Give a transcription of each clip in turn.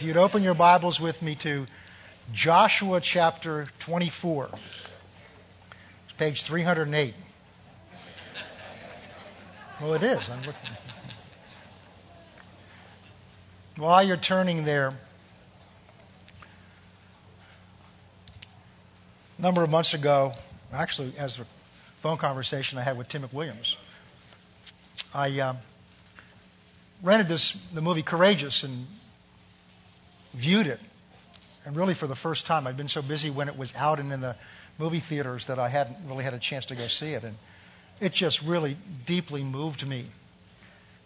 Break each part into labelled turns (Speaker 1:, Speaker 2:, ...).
Speaker 1: If you'd open your Bibles with me to Joshua chapter 24, it's page 308. Well, it is. I'm looking. While you're turning there, a number of months ago, actually, as a phone conversation I had with Tim McWilliams, I uh, rented this the movie Courageous and viewed it. And really, for the first time, I'd been so busy when it was out and in the movie theaters that I hadn't really had a chance to go see it. And it just really deeply moved me.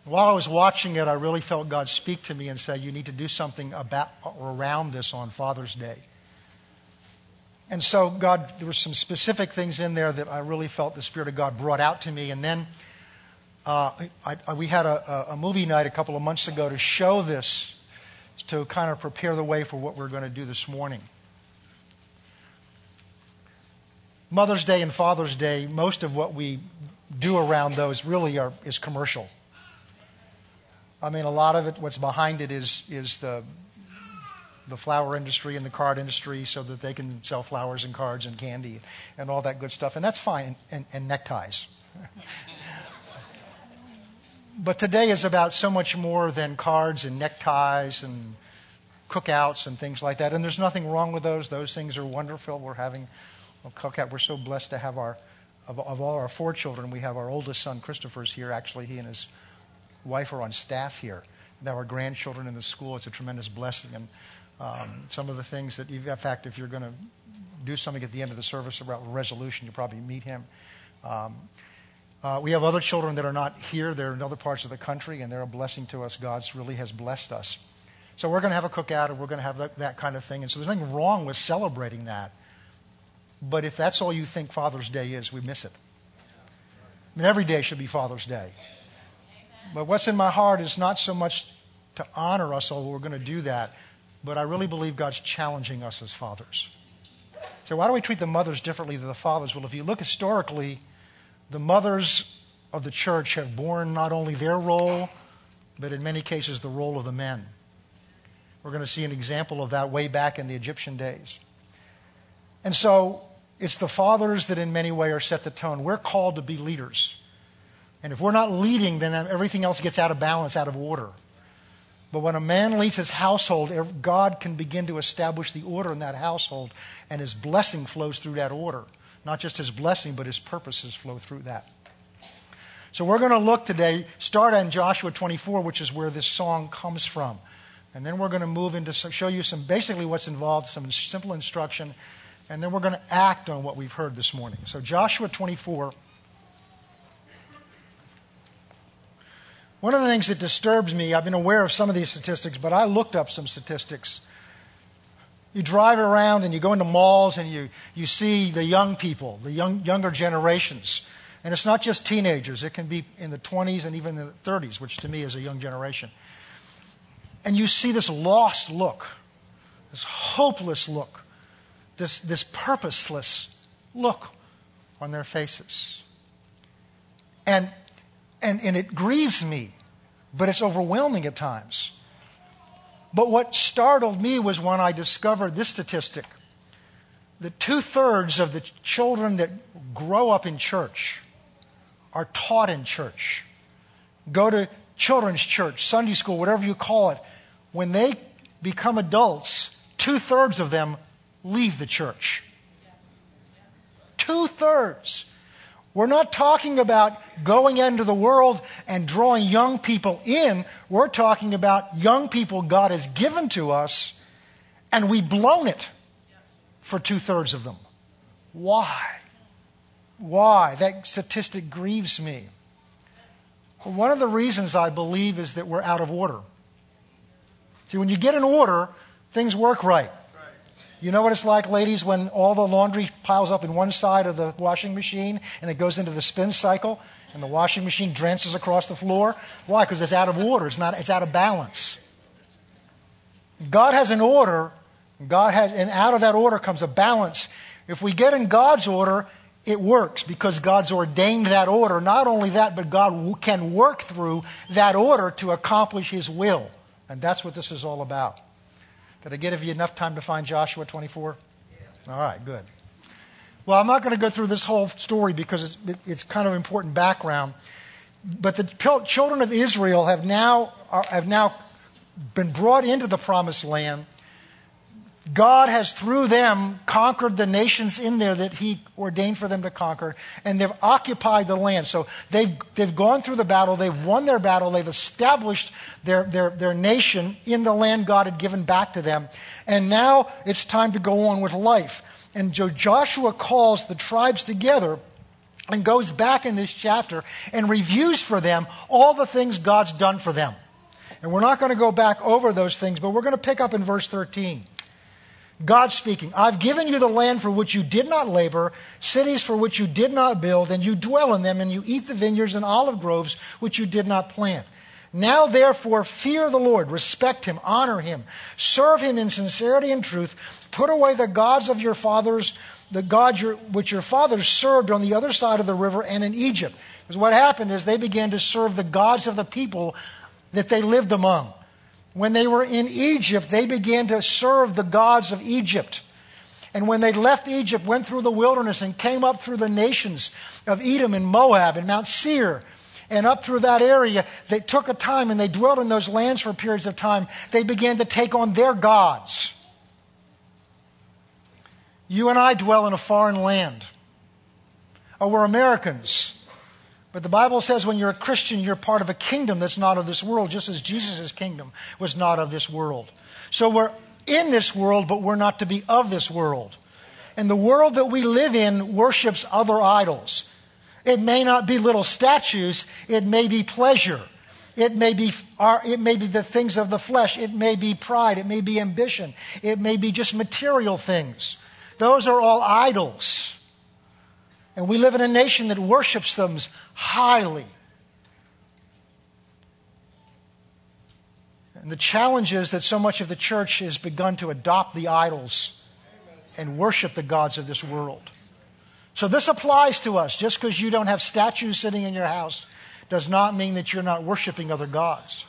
Speaker 1: While I was watching it, I really felt God speak to me and say, You need to do something about or around this on Father's Day. And so, God, there were some specific things in there that I really felt the Spirit of God brought out to me. And then uh, I, I, we had a, a movie night a couple of months ago to show this to kind of prepare the way for what we're going to do this morning. Mother's Day and Father's Day, most of what we do around those really are, is commercial. I mean, a lot of it, what's behind it is, is the, the flower industry and the card industry so that they can sell flowers and cards and candy and all that good stuff. And that's fine, and, and neckties. But today is about so much more than cards and neckties and cookouts and things like that. And there's nothing wrong with those. Those things are wonderful. We're having a cookout. We're so blessed to have our, of, of all our four children, we have our oldest son, Christopher's here. Actually, he and his wife are on staff here. Now our grandchildren in the school, it's a tremendous blessing. And um, some of the things that, you've in fact, if you're going to do something at the end of the service about resolution, you probably meet him. Um, uh, we have other children that are not here. They're in other parts of the country, and they're a blessing to us. God's really has blessed us. So we're going to have a cookout, and we're going to have that, that kind of thing. And so there's nothing wrong with celebrating that. But if that's all you think Father's Day is, we miss it. I mean, every day should be Father's Day. But what's in my heart is not so much to honor us, although we're going to do that, but I really believe God's challenging us as fathers. So why do we treat the mothers differently than the fathers? Well, if you look historically, the mothers of the church have borne not only their role, but in many cases the role of the men. We're going to see an example of that way back in the Egyptian days. And so it's the fathers that in many ways are set the tone. We're called to be leaders. And if we're not leading, then everything else gets out of balance, out of order. But when a man leads his household, God can begin to establish the order in that household, and his blessing flows through that order. Not just his blessing, but his purposes flow through that. So we're going to look today, start on Joshua 24, which is where this song comes from. And then we're going to move into show you some basically what's involved, some simple instruction, and then we're going to act on what we've heard this morning. So Joshua 24. One of the things that disturbs me, I've been aware of some of these statistics, but I looked up some statistics you drive around and you go into malls and you, you see the young people, the young, younger generations. And it's not just teenagers, it can be in the 20s and even the 30s, which to me is a young generation. And you see this lost look, this hopeless look, this, this purposeless look on their faces. And, and, and it grieves me, but it's overwhelming at times. But what startled me was when I discovered this statistic that two thirds of the children that grow up in church are taught in church, go to children's church, Sunday school, whatever you call it. When they become adults, two thirds of them leave the church. Two thirds. We're not talking about going into the world and drawing young people in. We're talking about young people God has given to us, and we've blown it for two thirds of them. Why? Why? That statistic grieves me. One of the reasons I believe is that we're out of order. See, when you get in order, things work right. You know what it's like, ladies, when all the laundry piles up in one side of the washing machine and it goes into the spin cycle and the washing machine drenches across the floor? Why? Because it's out of order. It's not, it's out of balance. God has an order. God has, and out of that order comes a balance. If we get in God's order, it works because God's ordained that order. Not only that, but God can work through that order to accomplish His will. And that's what this is all about. Did I give you enough time to find Joshua 24? All right, good. Well, I'm not going to go through this whole story because it's, it's kind of important background. But the children of Israel have now, are, have now been brought into the promised land. God has, through them, conquered the nations in there that He ordained for them to conquer, and they've occupied the land. So they've, they've gone through the battle, they've won their battle, they've established their, their, their nation in the land God had given back to them, and now it's time to go on with life. And Joshua calls the tribes together and goes back in this chapter and reviews for them all the things God's done for them. And we're not going to go back over those things, but we're going to pick up in verse 13. God speaking, I've given you the land for which you did not labor, cities for which you did not build, and you dwell in them, and you eat the vineyards and olive groves which you did not plant. Now, therefore, fear the Lord, respect him, honor him, serve him in sincerity and truth, put away the gods of your fathers, the gods your, which your fathers served on the other side of the river and in Egypt. Because what happened is they began to serve the gods of the people that they lived among. When they were in Egypt, they began to serve the gods of Egypt. And when they left Egypt, went through the wilderness and came up through the nations of Edom and Moab and Mount Seir and up through that area, they took a time and they dwelt in those lands for periods of time. They began to take on their gods. You and I dwell in a foreign land. Oh, we're Americans. But the Bible says when you're a Christian, you're part of a kingdom that's not of this world, just as Jesus' kingdom was not of this world. So we're in this world, but we're not to be of this world. And the world that we live in worships other idols. It may not be little statues, it may be pleasure. It may be, our, it may be the things of the flesh. It may be pride. It may be ambition. It may be just material things. Those are all idols. And we live in a nation that worships them highly. And the challenge is that so much of the church has begun to adopt the idols and worship the gods of this world. So this applies to us. Just because you don't have statues sitting in your house does not mean that you're not worshiping other gods.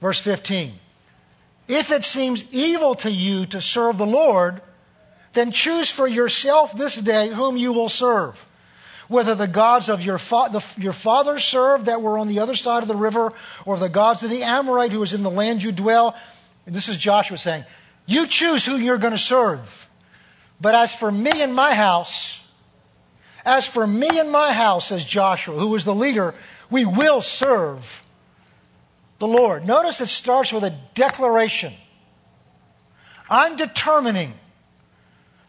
Speaker 1: Verse 15. If it seems evil to you to serve the Lord, then choose for yourself this day whom you will serve. Whether the gods of your, fa- the, your fathers served that were on the other side of the river, or the gods of the Amorite who was in the land you dwell. And this is Joshua saying, You choose who you're going to serve. But as for me and my house, as for me and my house, says Joshua, who was the leader, we will serve the Lord. Notice it starts with a declaration. I'm determining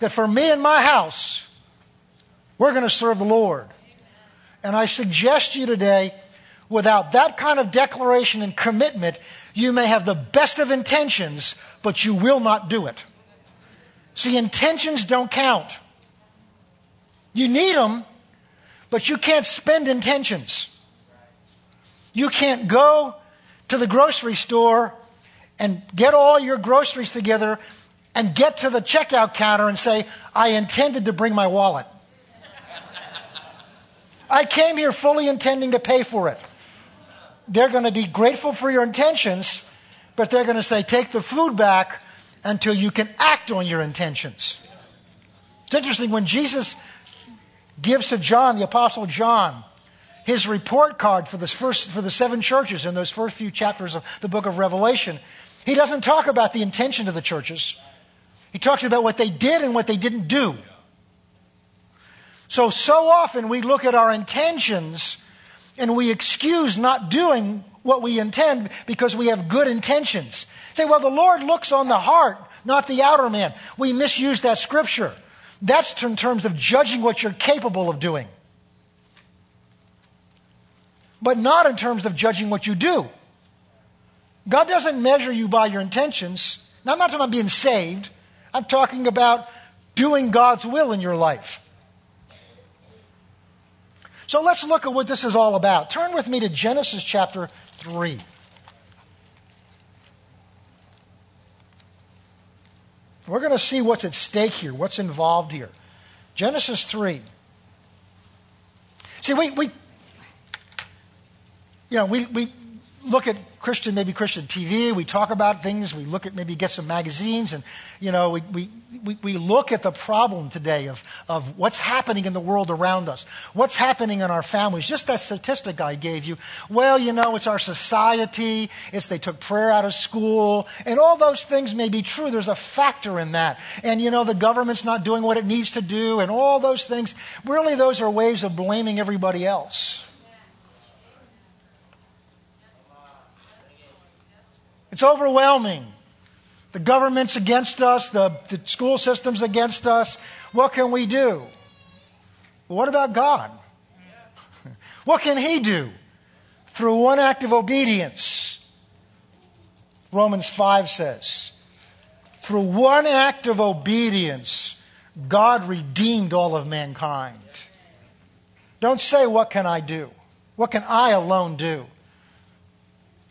Speaker 1: that for me and my house, we're going to serve the Lord. And I suggest you today, without that kind of declaration and commitment, you may have the best of intentions, but you will not do it. See, intentions don't count. You need them, but you can't spend intentions. You can't go to the grocery store and get all your groceries together and get to the checkout counter and say, I intended to bring my wallet. I came here fully intending to pay for it. They're going to be grateful for your intentions, but they're going to say, take the food back until you can act on your intentions. It's interesting when Jesus gives to John, the Apostle John, his report card for, this first, for the seven churches in those first few chapters of the book of Revelation, he doesn't talk about the intention of the churches. He talks about what they did and what they didn't do. So, so often we look at our intentions and we excuse not doing what we intend because we have good intentions. Say, well, the Lord looks on the heart, not the outer man. We misuse that scripture. That's in terms of judging what you're capable of doing. But not in terms of judging what you do. God doesn't measure you by your intentions. Now, I'm not talking about being saved. I'm talking about doing God's will in your life. So let's look at what this is all about. Turn with me to Genesis chapter 3. We're going to see what's at stake here, what's involved here. Genesis 3. See, we, we you know, we, we, look at Christian, maybe Christian TV. We talk about things. We look at maybe get some magazines, and you know, we we we, look at the problem today of of what's happening in the world around us, what's happening in our families. Just that statistic I gave you. Well, you know, it's our society. It's they took prayer out of school, and all those things may be true. There's a factor in that, and you know, the government's not doing what it needs to do, and all those things. Really, those are ways of blaming everybody else. It's overwhelming. The government's against us, the, the school system's against us. What can we do? What about God? what can He do? Through one act of obedience. Romans 5 says, through one act of obedience, God redeemed all of mankind. Don't say, What can I do? What can I alone do?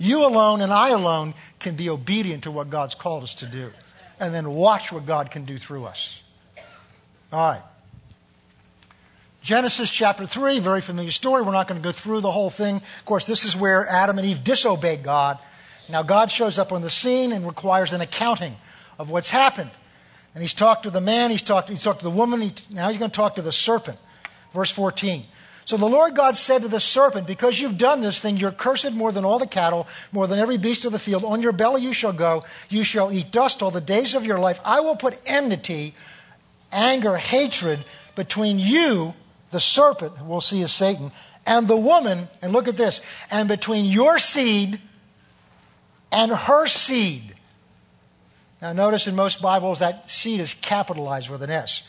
Speaker 1: You alone and I alone can be obedient to what God's called us to do. And then watch what God can do through us. All right. Genesis chapter 3, very familiar story. We're not going to go through the whole thing. Of course, this is where Adam and Eve disobeyed God. Now, God shows up on the scene and requires an accounting of what's happened. And he's talked to the man, he's talked, he's talked to the woman, he, now he's going to talk to the serpent. Verse 14. So the Lord God said to the serpent, Because you've done this thing, you're cursed more than all the cattle, more than every beast of the field. On your belly you shall go. You shall eat dust all the days of your life. I will put enmity, anger, hatred between you, the serpent, who we'll see as Satan, and the woman, and look at this, and between your seed and her seed. Now notice in most Bibles that seed is capitalized with an S.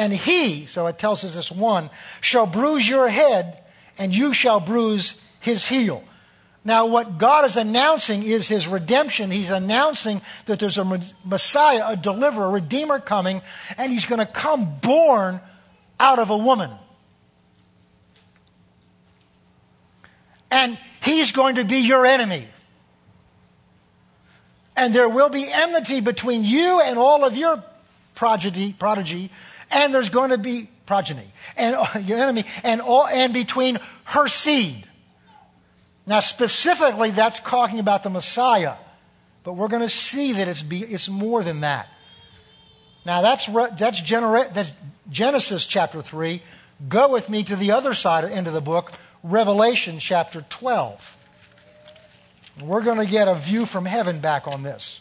Speaker 1: And he, so it tells us this one, shall bruise your head, and you shall bruise his heel. Now, what God is announcing is his redemption. He's announcing that there's a Messiah, a deliverer, a redeemer coming, and he's going to come born out of a woman. And he's going to be your enemy. And there will be enmity between you and all of your prodigy, prodigy and there's going to be progeny and your enemy and all, and between her seed. Now specifically that's talking about the Messiah, but we're going to see that it's be, it's more than that. Now that's that's, genera- that's Genesis chapter 3. Go with me to the other side end of the book, Revelation chapter 12. We're going to get a view from heaven back on this.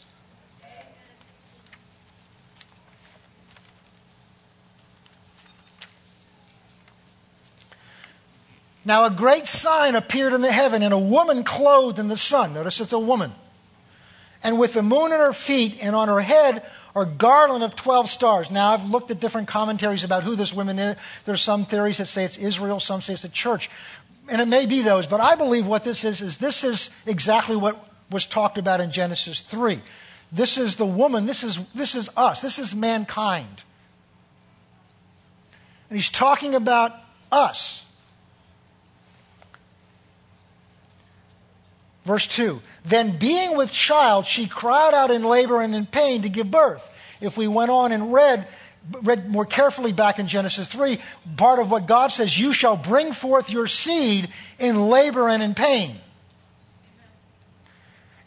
Speaker 1: Now a great sign appeared in the heaven, and a woman clothed in the sun. Notice it's a woman. And with the moon at her feet, and on her head are garland of 12 stars. Now I've looked at different commentaries about who this woman is. There's some theories that say it's Israel, some say it's the church. And it may be those, but I believe what this is, is this is exactly what was talked about in Genesis 3. This is the woman, this is, this is us, this is mankind. And he's talking about us. Verse 2 Then being with child, she cried out in labor and in pain to give birth. If we went on and read, read more carefully back in Genesis 3, part of what God says, you shall bring forth your seed in labor and in pain.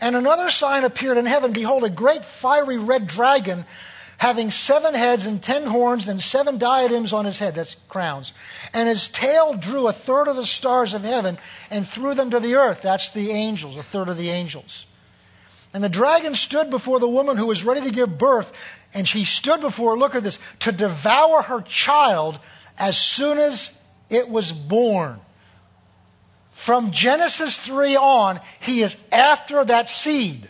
Speaker 1: And another sign appeared in heaven. Behold, a great fiery red dragon having seven heads and ten horns and seven diadems on his head. That's crowns. And his tail drew a third of the stars of heaven and threw them to the earth. That's the angels, a third of the angels. And the dragon stood before the woman who was ready to give birth, and she stood before, look at this, to devour her child as soon as it was born. From Genesis 3 on, he is after that seed.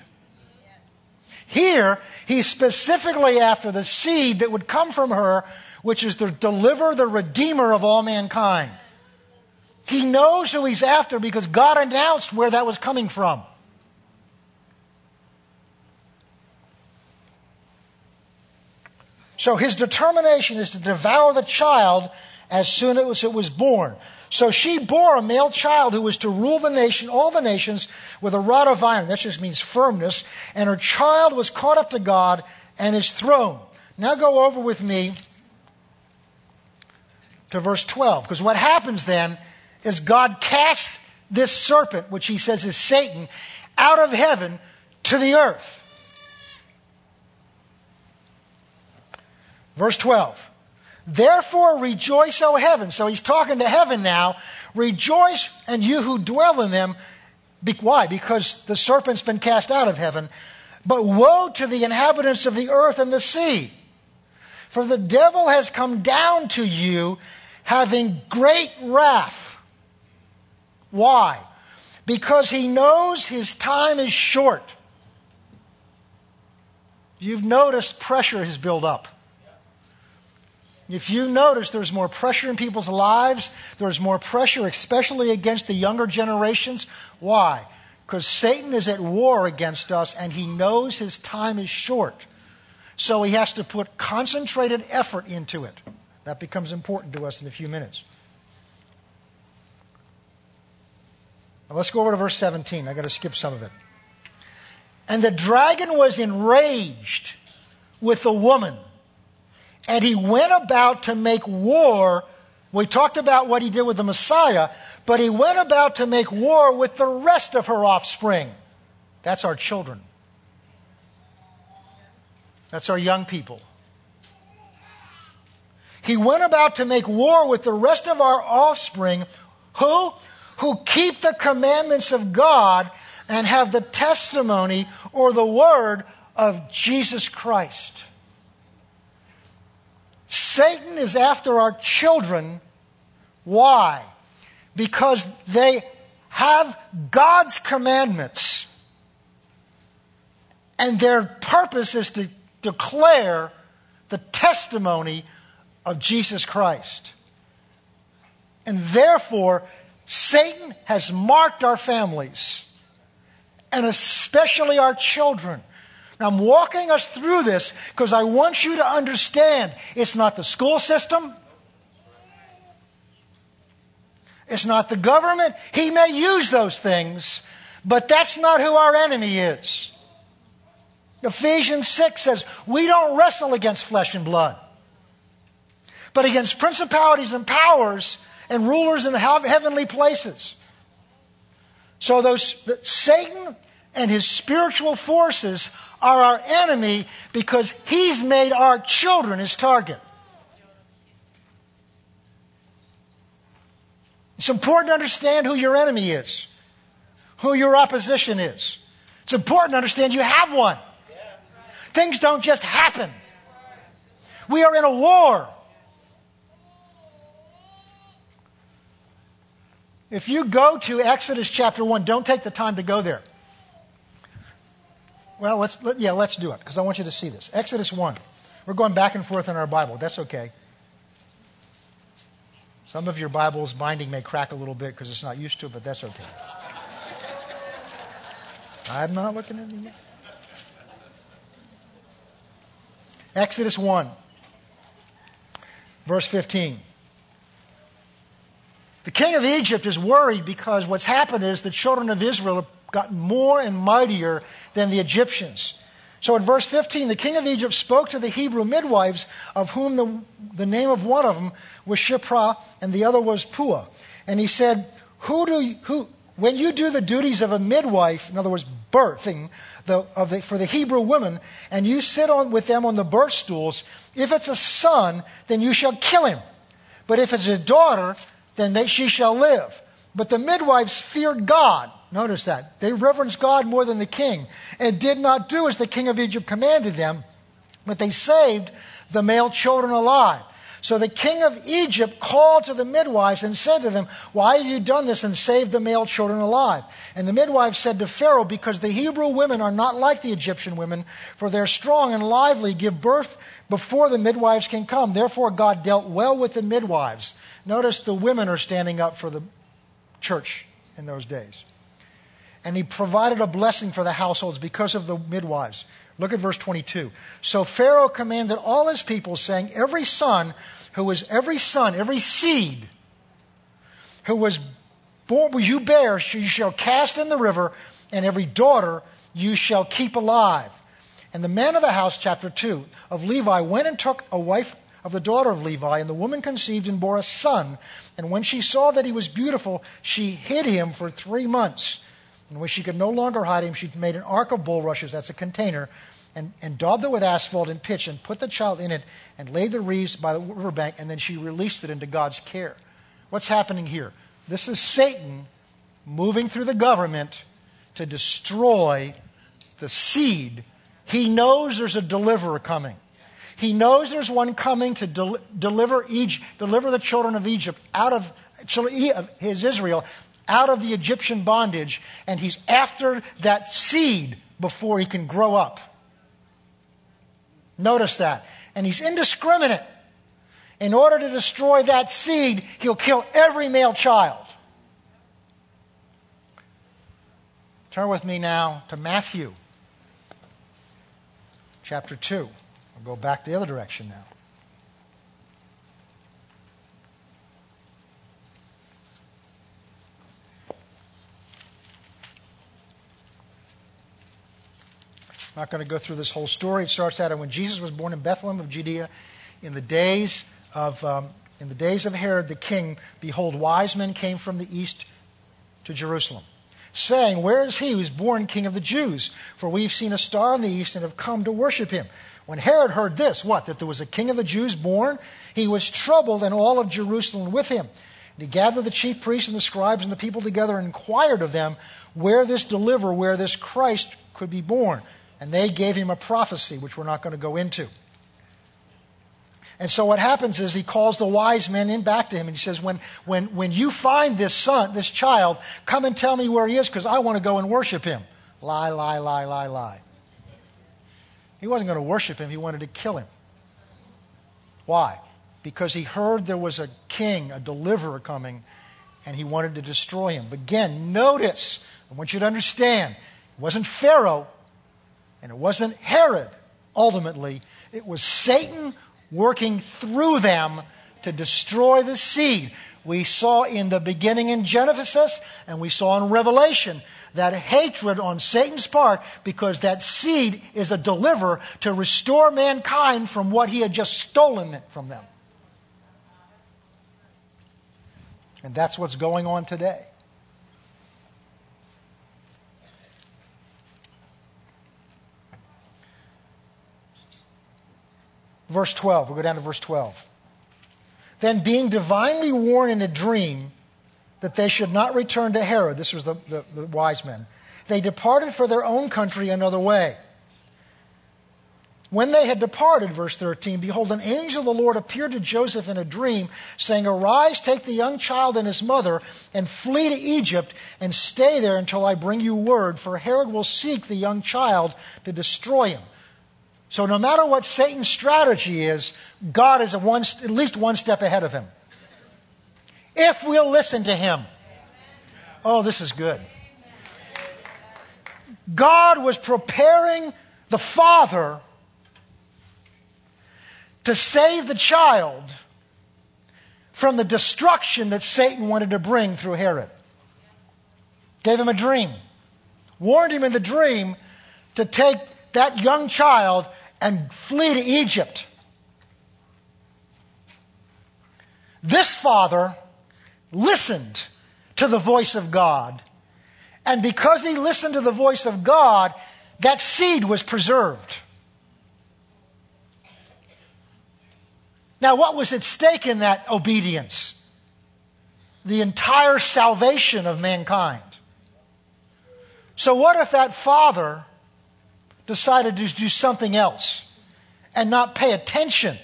Speaker 1: Here, he's specifically after the seed that would come from her, which is to deliver the Redeemer of all mankind. He knows who he's after because God announced where that was coming from. So his determination is to devour the child as soon as it was born. So she bore a male child who was to rule the nation, all the nations, with a rod of iron. That just means firmness. And her child was caught up to God and his throne. Now go over with me to verse 12. Because what happens then is God casts this serpent, which he says is Satan, out of heaven to the earth. Verse 12. Therefore rejoice, O heaven. So he's talking to heaven now. Rejoice, and you who dwell in them. Why? Because the serpent's been cast out of heaven. But woe to the inhabitants of the earth and the sea. For the devil has come down to you having great wrath. Why? Because he knows his time is short. You've noticed pressure has built up. If you notice, there's more pressure in people's lives. There's more pressure, especially against the younger generations. Why? Because Satan is at war against us and he knows his time is short. So he has to put concentrated effort into it. That becomes important to us in a few minutes. Now let's go over to verse 17. I've got to skip some of it. And the dragon was enraged with the woman and he went about to make war. We talked about what he did with the Messiah, but he went about to make war with the rest of her offspring. That's our children. That's our young people. He went about to make war with the rest of our offspring who who keep the commandments of God and have the testimony or the word of Jesus Christ. Satan is after our children. Why? Because they have God's commandments. And their purpose is to declare the testimony of Jesus Christ. And therefore, Satan has marked our families, and especially our children, I'm walking us through this because I want you to understand it's not the school system. It's not the government. He may use those things, but that's not who our enemy is. Ephesians 6 says, We don't wrestle against flesh and blood, but against principalities and powers and rulers in heavenly places. So those Satan and his spiritual forces are our enemy because he's made our children his target. It's important to understand who your enemy is, who your opposition is. It's important to understand you have one. Things don't just happen. We are in a war. If you go to Exodus chapter 1, don't take the time to go there. Well, let's let, yeah, let's do it because I want you to see this. Exodus 1. We're going back and forth in our Bible. That's okay. Some of your Bible's binding may crack a little bit because it's not used to it, but that's okay. I'm not looking at you. Exodus 1, verse 15. The king of Egypt is worried because what's happened is the children of Israel gotten more and mightier than the Egyptians. So in verse 15, the king of Egypt spoke to the Hebrew midwives, of whom the, the name of one of them was Shiphrah and the other was Puah. And he said, who do you, who, when you do the duties of a midwife, in other words, birthing the, the, for the Hebrew women, and you sit on with them on the birth stools, if it's a son, then you shall kill him. But if it's a daughter, then they, she shall live. But the midwives feared God Notice that. They reverenced God more than the king and did not do as the king of Egypt commanded them, but they saved the male children alive. So the king of Egypt called to the midwives and said to them, Why have you done this and saved the male children alive? And the midwives said to Pharaoh, Because the Hebrew women are not like the Egyptian women, for they're strong and lively, give birth before the midwives can come. Therefore God dealt well with the midwives. Notice the women are standing up for the church in those days and he provided a blessing for the households because of the midwives. Look at verse 22. So Pharaoh commanded all his people, saying, Every son who was every son, every seed who was born, you bear, you shall cast in the river, and every daughter you shall keep alive. And the men of the house, chapter 2, of Levi went and took a wife of the daughter of Levi. And the woman conceived and bore a son. And when she saw that he was beautiful, she hid him for three months. And when she could no longer hide him, she made an ark of bulrushes, that's a container, and, and daubed it with asphalt and pitch, and put the child in it, and laid the reeds by the riverbank, and then she released it into God's care. What's happening here? This is Satan moving through the government to destroy the seed. He knows there's a deliverer coming. He knows there's one coming to del- deliver, Egypt, deliver the children of Egypt out of his Israel out of the Egyptian bondage, and he's after that seed before he can grow up. Notice that. And he's indiscriminate. In order to destroy that seed, he'll kill every male child. Turn with me now to Matthew chapter 2. I'll go back the other direction now. I'm not going to go through this whole story. It starts out when Jesus was born in Bethlehem of Judea in the days of um, in the days of Herod the king. Behold, wise men came from the east to Jerusalem, saying, Where is he who is born King of the Jews? For we've seen a star in the east and have come to worship him. When Herod heard this, what? That there was a King of the Jews born, he was troubled, and all of Jerusalem with him. And he gathered the chief priests and the scribes and the people together and inquired of them where this deliverer, where this Christ could be born. And they gave him a prophecy, which we're not going to go into. And so what happens is he calls the wise men in back to him and he says, when, when, when you find this son, this child, come and tell me where he is because I want to go and worship him. Lie, lie, lie, lie, lie. He wasn't going to worship him, he wanted to kill him. Why? Because he heard there was a king, a deliverer coming, and he wanted to destroy him. But again, notice, I want you to understand, it wasn't Pharaoh, and it wasn't Herod, ultimately. It was Satan working through them to destroy the seed. We saw in the beginning in Genesis and we saw in Revelation that hatred on Satan's part because that seed is a deliverer to restore mankind from what he had just stolen from them. And that's what's going on today. Verse 12. We'll go down to verse 12. Then, being divinely warned in a dream that they should not return to Herod, this was the, the, the wise men, they departed for their own country another way. When they had departed, verse 13, behold, an angel of the Lord appeared to Joseph in a dream, saying, Arise, take the young child and his mother, and flee to Egypt, and stay there until I bring you word, for Herod will seek the young child to destroy him. So no matter what Satan's strategy is, God is one, at least one step ahead of him. If we'll listen to him. Oh, this is good. God was preparing the father to save the child from the destruction that Satan wanted to bring through Herod. Gave him a dream. Warned him in the dream to take that young child and flee to Egypt. This father listened to the voice of God. And because he listened to the voice of God, that seed was preserved. Now, what was at stake in that obedience? The entire salvation of mankind. So, what if that father decided to do something else and not pay attention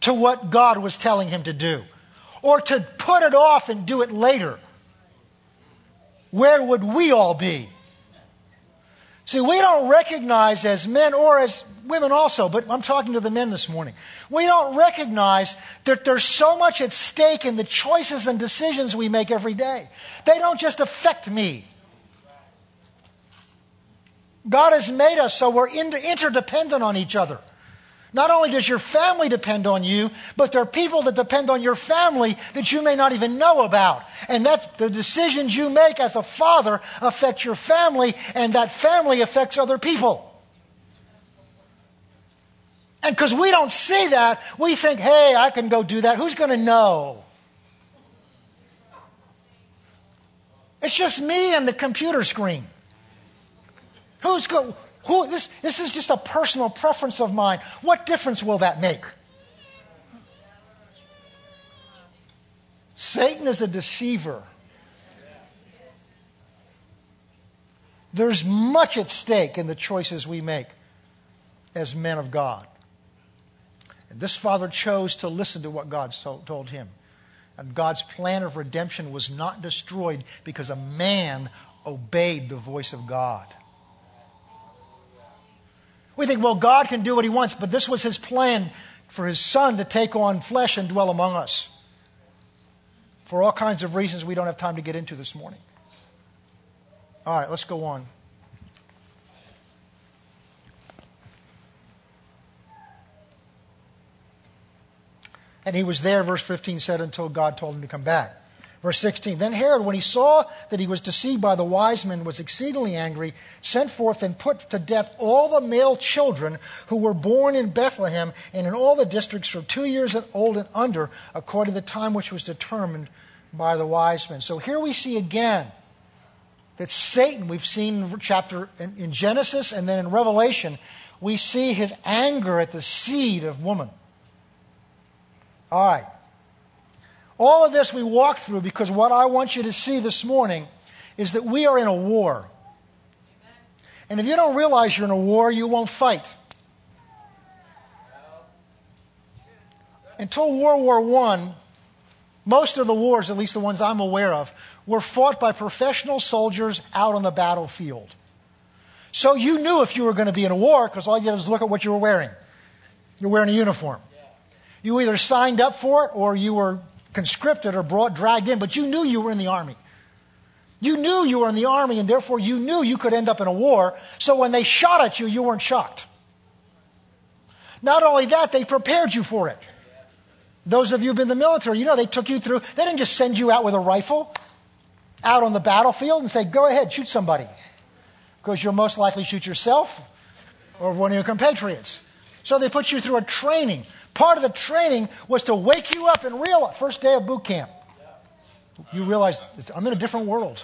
Speaker 1: to what God was telling him to do, or to put it off and do it later, where would we all be? See, we don't recognize as men or as women also, but I'm talking to the men this morning. We don't recognize that there's so much at stake in the choices and decisions we make every day. They don't just affect me. God has made us so we're interdependent on each other. Not only does your family depend on you, but there are people that depend on your family that you may not even know about. And that's the decisions you make as a father affect your family, and that family affects other people. And because we don't see that, we think, hey, I can go do that. Who's going to know? It's just me and the computer screen. Who's go, who, this, this is just a personal preference of mine. What difference will that make? Satan is a deceiver. There's much at stake in the choices we make as men of God. And this father chose to listen to what God told him. And God's plan of redemption was not destroyed because a man obeyed the voice of God. We think, well, God can do what he wants, but this was his plan for his son to take on flesh and dwell among us. For all kinds of reasons we don't have time to get into this morning. All right, let's go on. And he was there, verse 15 said, until God told him to come back. Verse 16 Then Herod, when he saw that he was deceived by the wise men, was exceedingly angry, sent forth and put to death all the male children who were born in Bethlehem and in all the districts from two years old and under, according to the time which was determined by the wise men. So here we see again that Satan, we've seen in chapter in Genesis and then in Revelation, we see his anger at the seed of woman. All right. All of this we walk through because what I want you to see this morning is that we are in a war. And if you don't realize you're in a war, you won't fight. Until World War I, most of the wars, at least the ones I'm aware of, were fought by professional soldiers out on the battlefield. So you knew if you were going to be in a war because all you did was look at what you were wearing. You're wearing a uniform. You either signed up for it or you were conscripted or brought, dragged in, but you knew you were in the army. You knew you were in the army and therefore you knew you could end up in a war. So when they shot at you, you weren't shocked. Not only that, they prepared you for it. Those of you who've been in the military, you know, they took you through, they didn't just send you out with a rifle out on the battlefield and say, go ahead, shoot somebody. Because you'll most likely shoot yourself or one of your compatriots. So they put you through a training. Part of the training was to wake you up and realize, first day of boot camp, you realize I'm in a different world.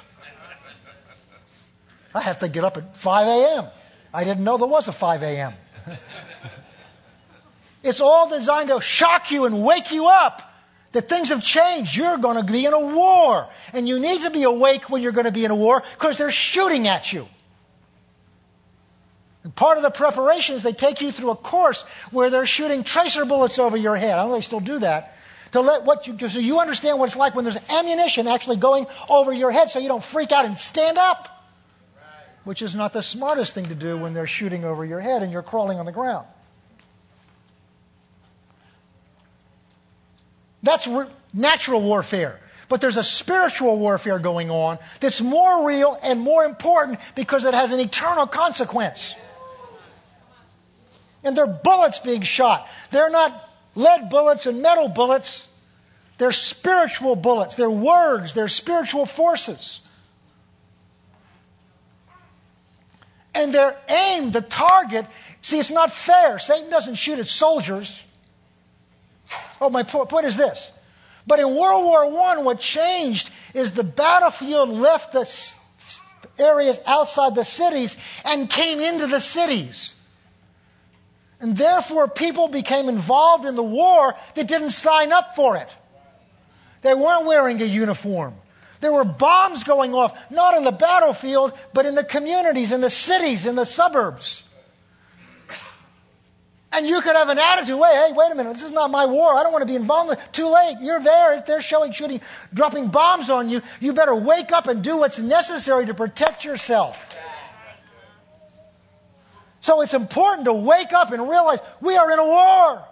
Speaker 1: I have to get up at 5 a.m. I didn't know there was a 5 a.m. it's all designed to shock you and wake you up that things have changed. You're going to be in a war. And you need to be awake when you're going to be in a war because they're shooting at you. And part of the preparation is they take you through a course where they're shooting tracer bullets over your head. I know they still do that. To let what you, so you understand what it's like when there's ammunition actually going over your head so you don't freak out and stand up. Which is not the smartest thing to do when they're shooting over your head and you're crawling on the ground. That's re- natural warfare. But there's a spiritual warfare going on that's more real and more important because it has an eternal consequence and they're bullets being shot. They're not lead bullets and metal bullets. They're spiritual bullets. They're words. They're spiritual forces. And their aim, the target, see, it's not fair. Satan doesn't shoot at soldiers. Oh, my point is this. But in World War I, what changed is the battlefield left the areas outside the cities and came into the cities. And therefore, people became involved in the war that didn't sign up for it. They weren't wearing a uniform. There were bombs going off, not on the battlefield, but in the communities, in the cities, in the suburbs. And you could have an attitude, wait, hey, wait a minute, this is not my war. I don't want to be involved. Too late. You're there. If they're showing, shooting, dropping bombs on you, you better wake up and do what's necessary to protect yourself. So it's important to wake up and realize we are in a war.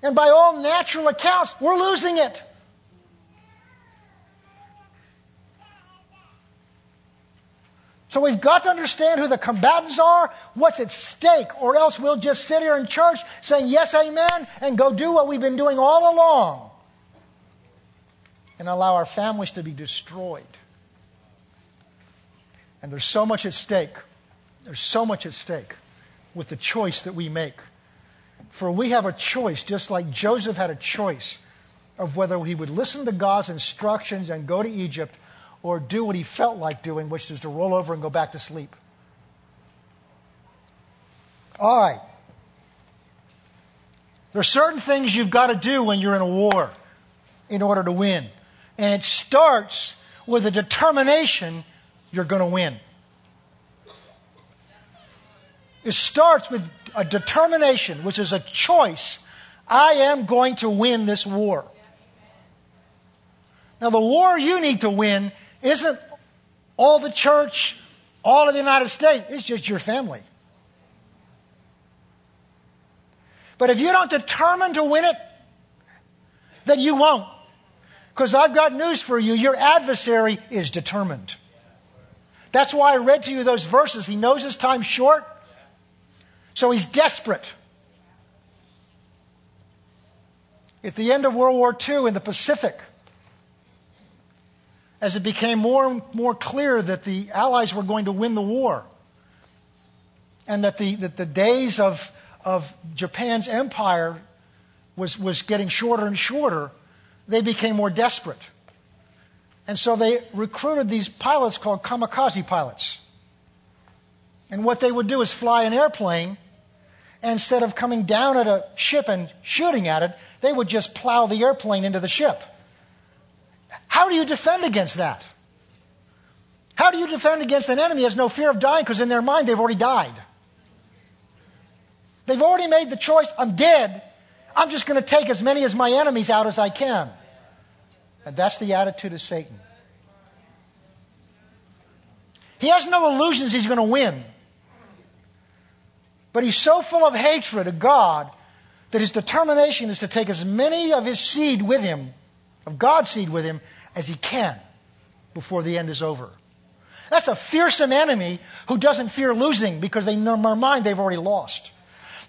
Speaker 1: And by all natural accounts, we're losing it. So we've got to understand who the combatants are, what's at stake, or else we'll just sit here in church saying yes, amen, and go do what we've been doing all along and allow our families to be destroyed. And there's so much at stake. There's so much at stake. with the choice that we make. For we have a choice, just like Joseph had a choice of whether he would listen to God's instructions and go to Egypt or do what he felt like doing, which is to roll over and go back to sleep. All right. There are certain things you've got to do when you're in a war in order to win. And it starts with a determination you're going to win. It starts with a determination, which is a choice. I am going to win this war. Now, the war you need to win isn't all the church, all of the United States. It's just your family. But if you don't determine to win it, then you won't. Because I've got news for you. Your adversary is determined. That's why I read to you those verses. He knows his time's short, so he's desperate. At the end of World War II in the Pacific, as it became more and more clear that the Allies were going to win the war, and that the, that the days of, of Japan's empire was, was getting shorter and shorter, they became more desperate. And so they recruited these pilots called kamikaze pilots. And what they would do is fly an airplane, instead of coming down at a ship and shooting at it, they would just plow the airplane into the ship. How do you defend against that? How do you defend against an enemy who has no fear of dying because in their mind they've already died? They've already made the choice, I'm dead. I'm just going to take as many of my enemies out as I can. And that's the attitude of Satan. He has no illusions he's going to win. But he's so full of hatred of God that his determination is to take as many of his seed with him, of God's seed with him, as he can before the end is over. That's a fearsome enemy who doesn't fear losing because they, in their mind they've already lost.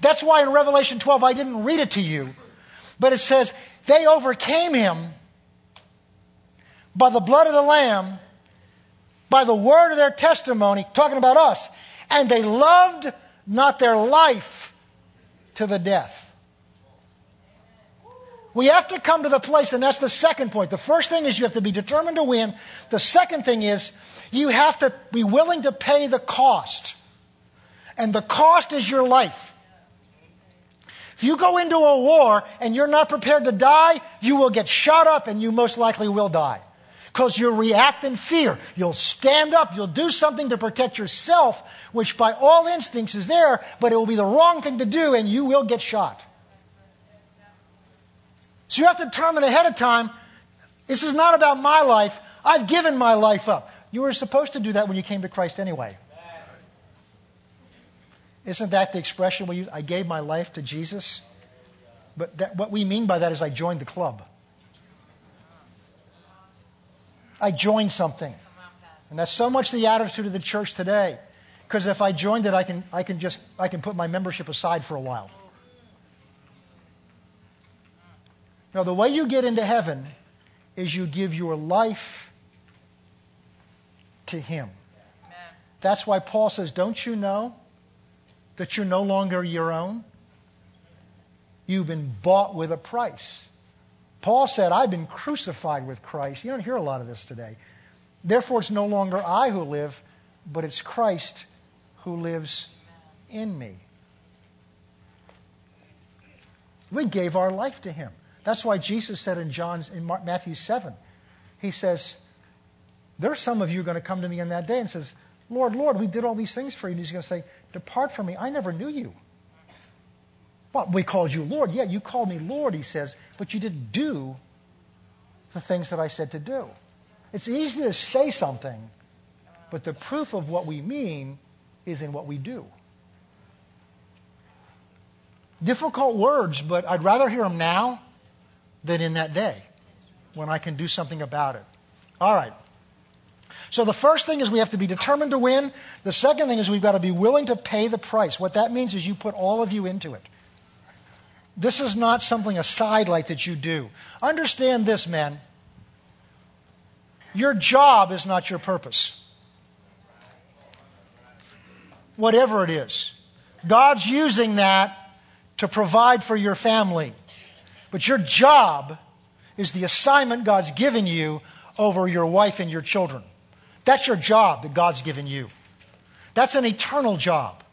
Speaker 1: That's why in Revelation 12, I didn't read it to you, but it says, they overcame him by the blood of the Lamb, by the word of their testimony, talking about us, and they loved not their life to the death. We have to come to the place, and that's the second point. The first thing is you have to be determined to win. The second thing is you have to be willing to pay the cost. And the cost is your life. If you go into a war and you're not prepared to die, you will get shot up and you most likely will die. Because you'll react in fear. You'll stand up, you'll do something to protect yourself, which by all instincts is there, but it will be the wrong thing to do and you will get shot. So you have to determine ahead of time, this is not about my life. I've given my life up. You were supposed to do that when you came to Christ anyway. Isn't that the expression we use? I gave my life to Jesus. But that, what we mean by that is I joined the club. I joined something. And that's so much the attitude of the church today. Because if I joined it, I can, I can just, I can put my membership aside for a while. Now, the way you get into heaven is you give your life to Him. That's why Paul says, Don't you know that you're no longer your own? You've been bought with a price. Paul said, I've been crucified with Christ. You don't hear a lot of this today. Therefore, it's no longer I who live, but it's Christ who lives in me. We gave our life to him. That's why Jesus said in John's in Matthew 7, he says, There are some of you going to come to me in that day and says, Lord, Lord, we did all these things for you. And he's going to say, Depart from me. I never knew you. Well, we called you Lord. Yeah, you called me Lord, he says, but you didn't do the things that I said to do. It's easy to say something, but the proof of what we mean is in what we do. Difficult words, but I'd rather hear them now than in that day when I can do something about it. All right. So the first thing is we have to be determined to win. The second thing is we've got to be willing to pay the price. What that means is you put all of you into it. This is not something, a sidelight that you do. Understand this, men. Your job is not your purpose. Whatever it is. God's using that to provide for your family. But your job is the assignment God's given you over your wife and your children. That's your job that God's given you. That's an eternal job.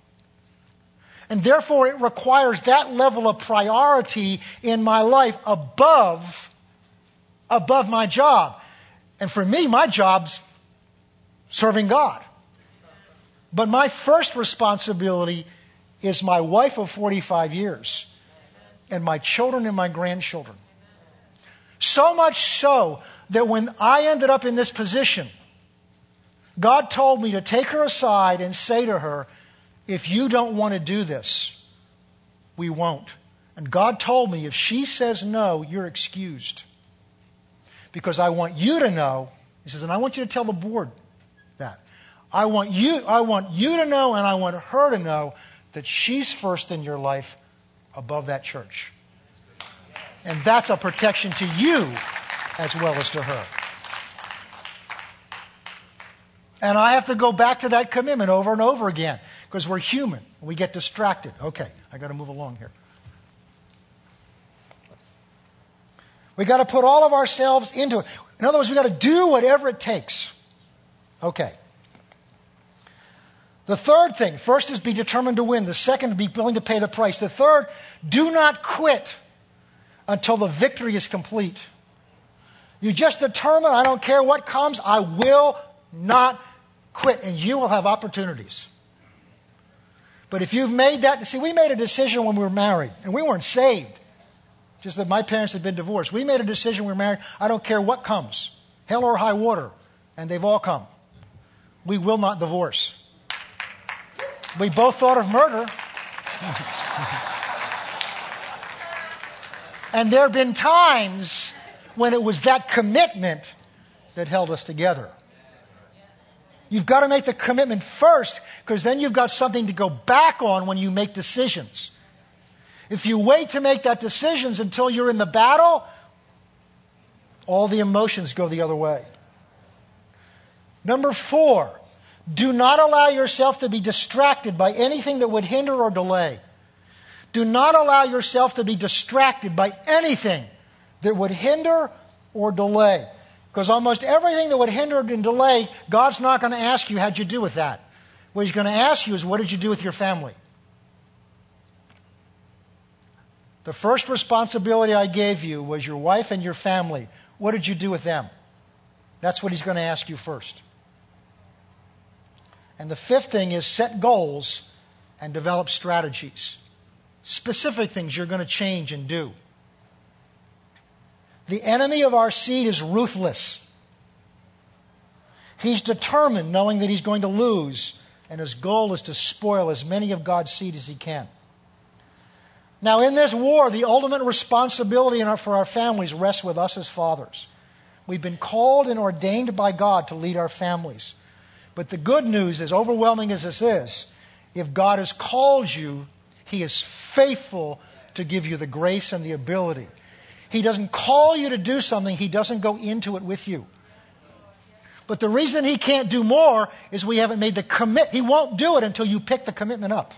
Speaker 1: And therefore, it requires that level of priority in my life above, above my job. And for me, my job's serving God. But my first responsibility is my wife of 45 years and my children and my grandchildren. So much so that when I ended up in this position, God told me to take her aside and say to her, if you don't want to do this, we won't. And God told me if she says no, you're excused. Because I want you to know, he says, and I want you to tell the board that. I want you, I want you to know and I want her to know that she's first in your life above that church. And that's a protection to you as well as to her. And I have to go back to that commitment over and over again because we're human. We get distracted. Okay, I got to move along here. We got to put all of ourselves into it. In other words, we got to do whatever it takes. Okay. The third thing, first is be determined to win. The second, be willing to pay the price. The third, do not quit until the victory is complete. You just determine, I don't care what comes, I will not quit, and you will have opportunities. But if you've made that, see, we made a decision when we were married, and we weren't saved. Just that my parents had been divorced. We made a decision we were married, I don't care what comes, hell or high water, and they've all come. We will not divorce. We both thought of murder. and there have been times when it was that commitment that held us together. You've got to make the commitment first because then you've got something to go back on when you make decisions. If you wait to make that decisions until you're in the battle, all the emotions go the other way. Number four, do not allow yourself to be distracted by anything that would hinder or delay. Do not allow yourself to be distracted by anything that would hinder or delay. Because almost everything that would hinder and delay, God's not going to ask you, how'd you do with that? What He's going to ask you is, what did you do with your family? The first responsibility I gave you was your wife and your family. What did you do with them? That's what He's going to ask you first. And the fifth thing is set goals and develop strategies. Specific things you're going to change and do. The enemy of our seed is ruthless. He's determined, knowing that he's going to lose, and his goal is to spoil as many of God's seed as he can. Now, in this war, the ultimate responsibility for our families rests with us as fathers. We've been called and ordained by God to lead our families. But the good news is, overwhelming as this is, if God has called you, He is faithful to give you the grace and the ability. He doesn't call you to do something, He doesn't go into it with you. But the reason He can't do more is we haven't made the commit. He won't do it until you pick the commitment up.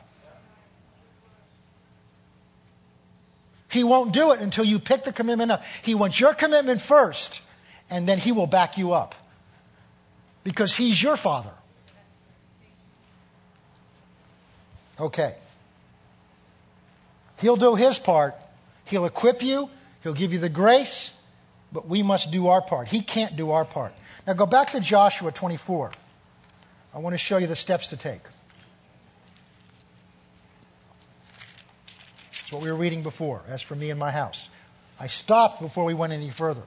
Speaker 1: He won't do it until you pick the commitment up. He wants your commitment first, and then He will back you up because He's your Father. Okay. He'll do His part. He'll equip you. He'll give you the grace. But we must do our part. He can't do our part. Now go back to Joshua 24. I want to show you the steps to take. It's what we were reading before. As for me and my house, I stopped before we went any further.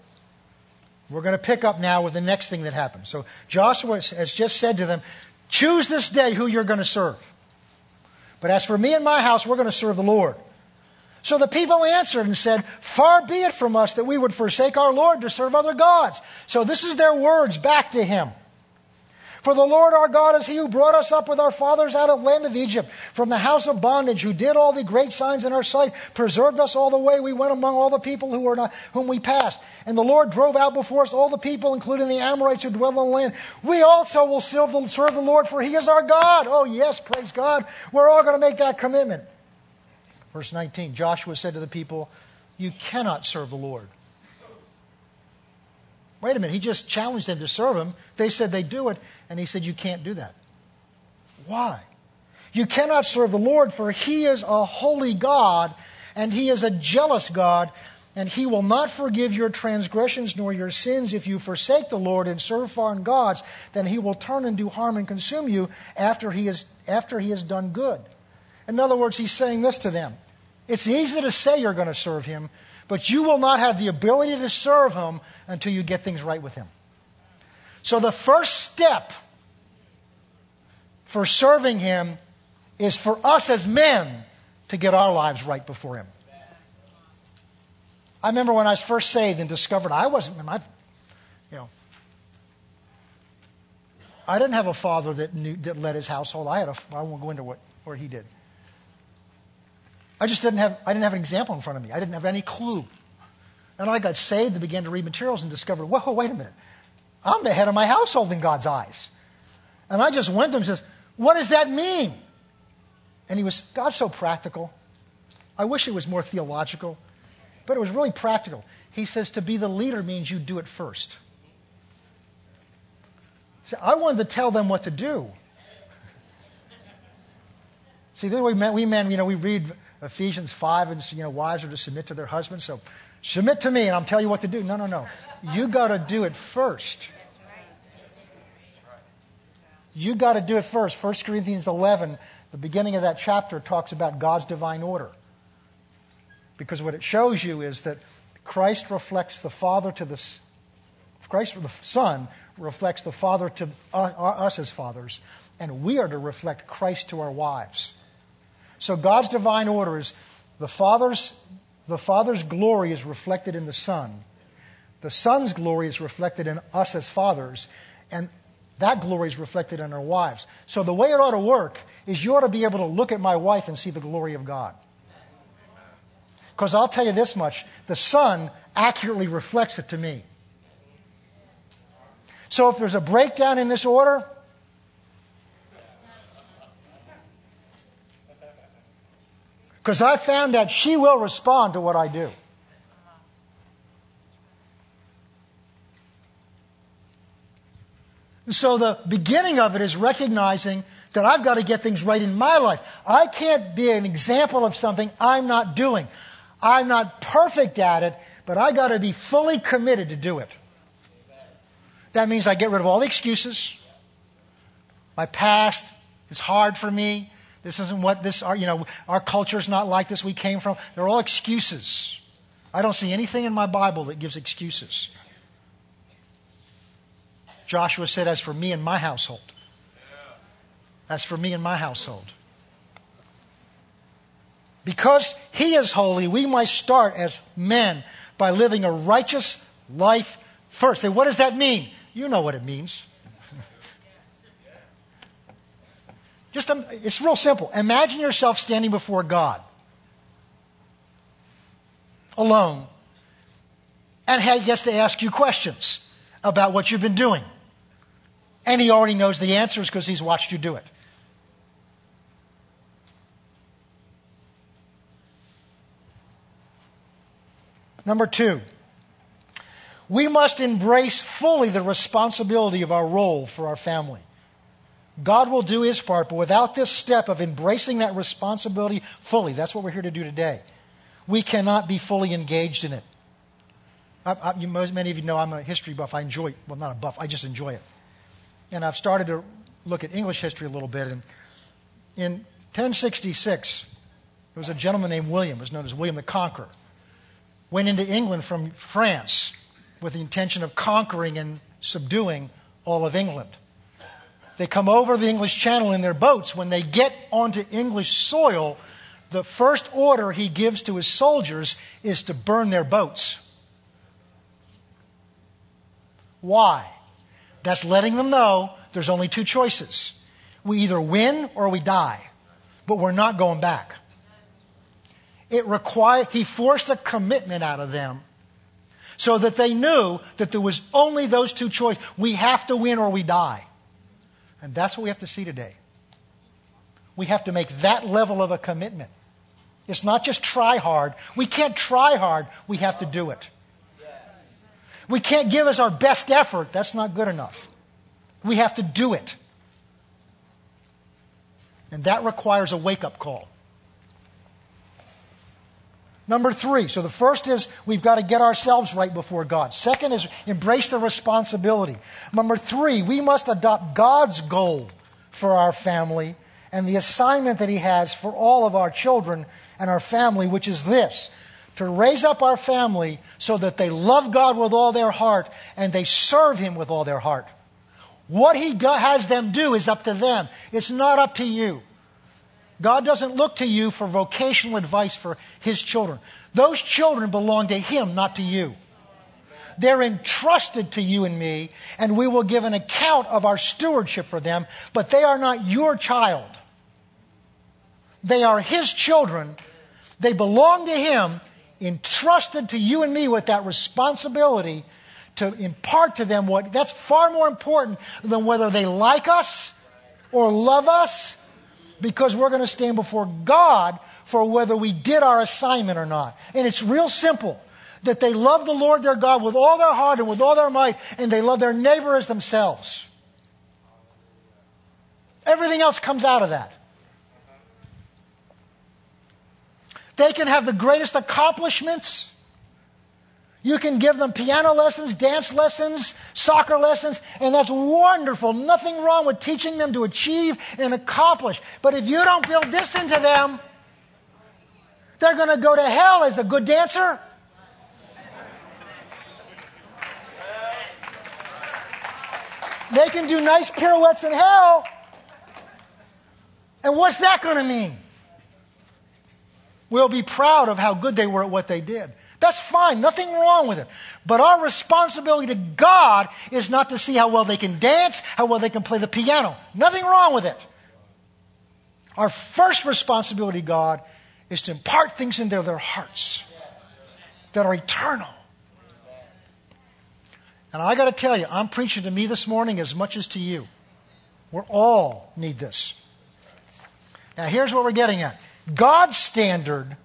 Speaker 1: We're going to pick up now with the next thing that happened. So Joshua has just said to them, choose this day who you're going to serve. But as for me and my house, we're going to serve the Lord. So the people answered and said, Far be it from us that we would forsake our Lord to serve other gods. So this is their words back to him. For the Lord our God is he who brought us up with our fathers out of the land of Egypt, from the house of bondage, who did all the great signs in our sight, preserved us all the way we went among all the people who were not, whom we passed. And the Lord drove out before us all the people, including the Amorites who dwell in the land. We also will serve the, serve the Lord, for he is our God. Oh, yes, praise God. We're all going to make that commitment. Verse 19 Joshua said to the people, You cannot serve the Lord. Wait a minute, he just challenged them to serve him. They said they do it. And he said, You can't do that. Why? You cannot serve the Lord, for he is a holy God, and he is a jealous God, and he will not forgive your transgressions nor your sins if you forsake the Lord and serve foreign gods. Then he will turn and do harm and consume you after he, is, after he has done good. In other words, he's saying this to them. It's easy to say you're going to serve him, but you will not have the ability to serve him until you get things right with him. So the first step for serving Him is for us as men to get our lives right before Him. I remember when I was first saved and discovered I wasn't, I, you know, I didn't have a father that knew, that led his household. I had a, I won't go into what, where he did. I just didn't have, I didn't have an example in front of me. I didn't have any clue. And I got saved and began to read materials and discovered, whoa, wait a minute. I'm the head of my household in God's eyes. And I just went to him and says, What does that mean? And he was, God's so practical. I wish it was more theological, but it was really practical. He says, To be the leader means you do it first. See, I wanted to tell them what to do. See, we men, we men, you know, we read Ephesians 5 and, you know, wives are to submit to their husbands. So submit to me and I'll tell you what to do. No, no, no. You got to do it first. You got to do it first. 1 Corinthians 11, the beginning of that chapter, talks about God's divine order. Because what it shows you is that Christ reflects the Father to the Christ, the Son, reflects the Father to uh, uh, us as fathers, and we are to reflect Christ to our wives. So God's divine order is the Father's the Father's glory is reflected in the Son, the Son's glory is reflected in us as fathers, and that glory is reflected in our wives. So the way it ought to work is you ought to be able to look at my wife and see the glory of God. Because I'll tell you this much the Son accurately reflects it to me. So if there's a breakdown in this order, because I found that she will respond to what I do. So the beginning of it is recognizing that I've got to get things right in my life. I can't be an example of something I'm not doing. I'm not perfect at it, but I got to be fully committed to do it. That means I get rid of all the excuses. My past is hard for me. This isn't what this, our, you know, our culture's not like this. We came from. They're all excuses. I don't see anything in my Bible that gives excuses. Joshua said, As for me and my household. As for me and my household. Because he is holy, we must start as men by living a righteous life first. Say, what does that mean? You know what it means. Just, um, it's real simple. Imagine yourself standing before God alone, and he gets to ask you questions about what you've been doing. And he already knows the answers because he's watched you do it. Number two, we must embrace fully the responsibility of our role for our family. God will do his part, but without this step of embracing that responsibility fully, that's what we're here to do today, we cannot be fully engaged in it. I, I, you, many of you know I'm a history buff. I enjoy, well, not a buff, I just enjoy it and I've started to look at English history a little bit. And in 1066, there was a gentleman named William, was known as William the Conqueror, went into England from France with the intention of conquering and subduing all of England. They come over the English Channel in their boats. When they get onto English soil, the first order he gives to his soldiers is to burn their boats. Why? That's letting them know there's only two choices. We either win or we die. But we're not going back. It required, he forced a commitment out of them so that they knew that there was only those two choices. We have to win or we die. And that's what we have to see today. We have to make that level of a commitment. It's not just try hard. We can't try hard. We have to do it. We can't give us our best effort. That's not good enough. We have to do it. And that requires a wake up call. Number three. So the first is we've got to get ourselves right before God. Second is embrace the responsibility. Number three, we must adopt God's goal for our family and the assignment that He has for all of our children and our family, which is this to raise up our family so that they love God with all their heart and they serve Him with all their heart. What He has them do is up to them. It's not up to you. God doesn't look to you for vocational advice for His children. Those children belong to Him, not to you. They're entrusted to you and me, and we will give an account of our stewardship for them, but they are not your child. They are His children. They belong to Him, entrusted to you and me with that responsibility to impart to them what, that's far more important than whether they like us or love us because we're going to stand before God for whether we did our assignment or not. And it's real simple that they love the Lord their God with all their heart and with all their might, and they love their neighbor as themselves. Everything else comes out of that. They can have the greatest accomplishments you can give them piano lessons, dance lessons, soccer lessons, and that's wonderful. Nothing wrong with teaching them to achieve and accomplish. But if you don't build this into them, they're going to go to hell as a good dancer. They can do nice pirouettes in hell. And what's that going to mean? We'll be proud of how good they were at what they did. That's fine. Nothing wrong with it. But our responsibility to God is not to see how well they can dance, how well they can play the piano. Nothing wrong with it. Our first responsibility God is to impart things into their hearts that are eternal. And I got to tell you, I'm preaching to me this morning as much as to you. We all need this. Now, here's what we're getting at God's standard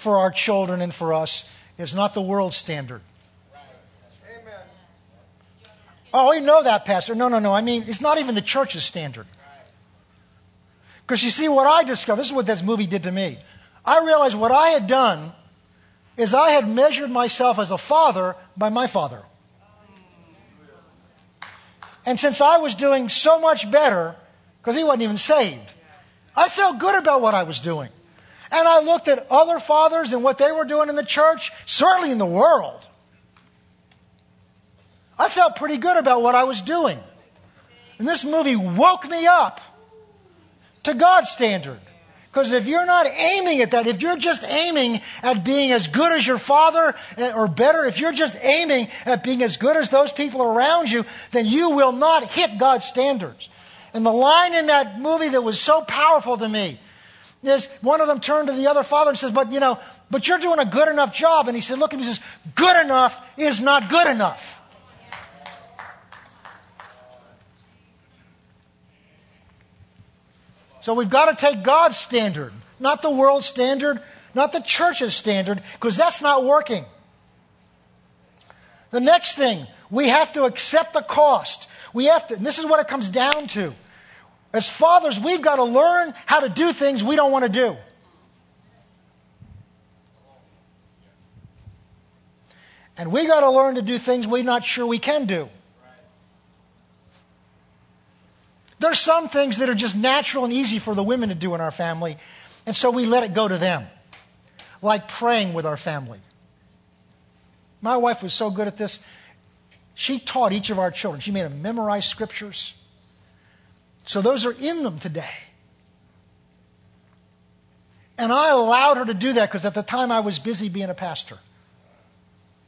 Speaker 1: for our children and for us is not the world's standard. Oh, you know that, Pastor. No, no, no. I mean, it's not even the church's standard. Because you see, what I discovered, this is what this movie did to me. I realized what I had done is I had measured myself as a father by my father. And since I was doing so much better, because he wasn't even saved, I felt good about what I was doing. And I looked at other fathers and what they were doing in the church, certainly in the world. I felt pretty good about what I was doing. And this movie woke me up to God's standard. Because if you're not aiming at that, if you're just aiming at being as good as your father, eh, or better, if you're just aiming at being as good as those people around you, then you will not hit God's standards. And the line in that movie that was so powerful to me is one of them turned to the other father and says, But you know, but you're doing a good enough job. And he said, Look, and he says, Good enough is not good enough. So we've got to take God's standard, not the world's standard, not the church's standard, because that's not working. The next thing, we have to accept the cost. We have to, and this is what it comes down to. As fathers, we've got to learn how to do things we don't want to do. And we've got to learn to do things we're not sure we can do. There's some things that are just natural and easy for the women to do in our family, and so we let it go to them. Like praying with our family. My wife was so good at this. She taught each of our children. She made them memorize scriptures. So those are in them today. And I allowed her to do that because at the time I was busy being a pastor.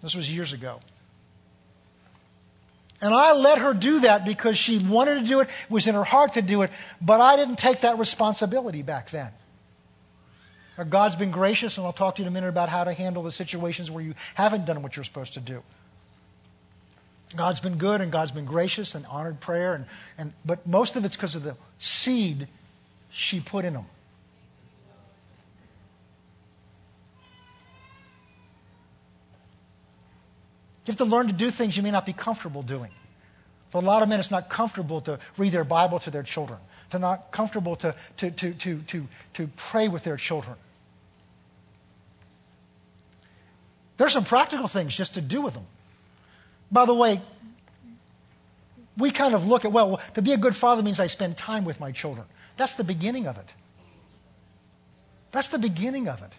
Speaker 1: This was years ago. And I let her do that because she wanted to do it, it was in her heart to do it, but I didn't take that responsibility back then. God's been gracious, and I'll talk to you in a minute about how to handle the situations where you haven't done what you're supposed to do. God's been good and God's been gracious and honored prayer, and, and but most of it's because of the seed she put in them. You have to learn to do things you may not be comfortable doing. For a lot of men, it's not comfortable to read their Bible to their children, to not comfortable to, to, to, to, to, to pray with their children. There's some practical things just to do with them. By the way, we kind of look at, well, to be a good father means I spend time with my children. That's the beginning of it. That's the beginning of it.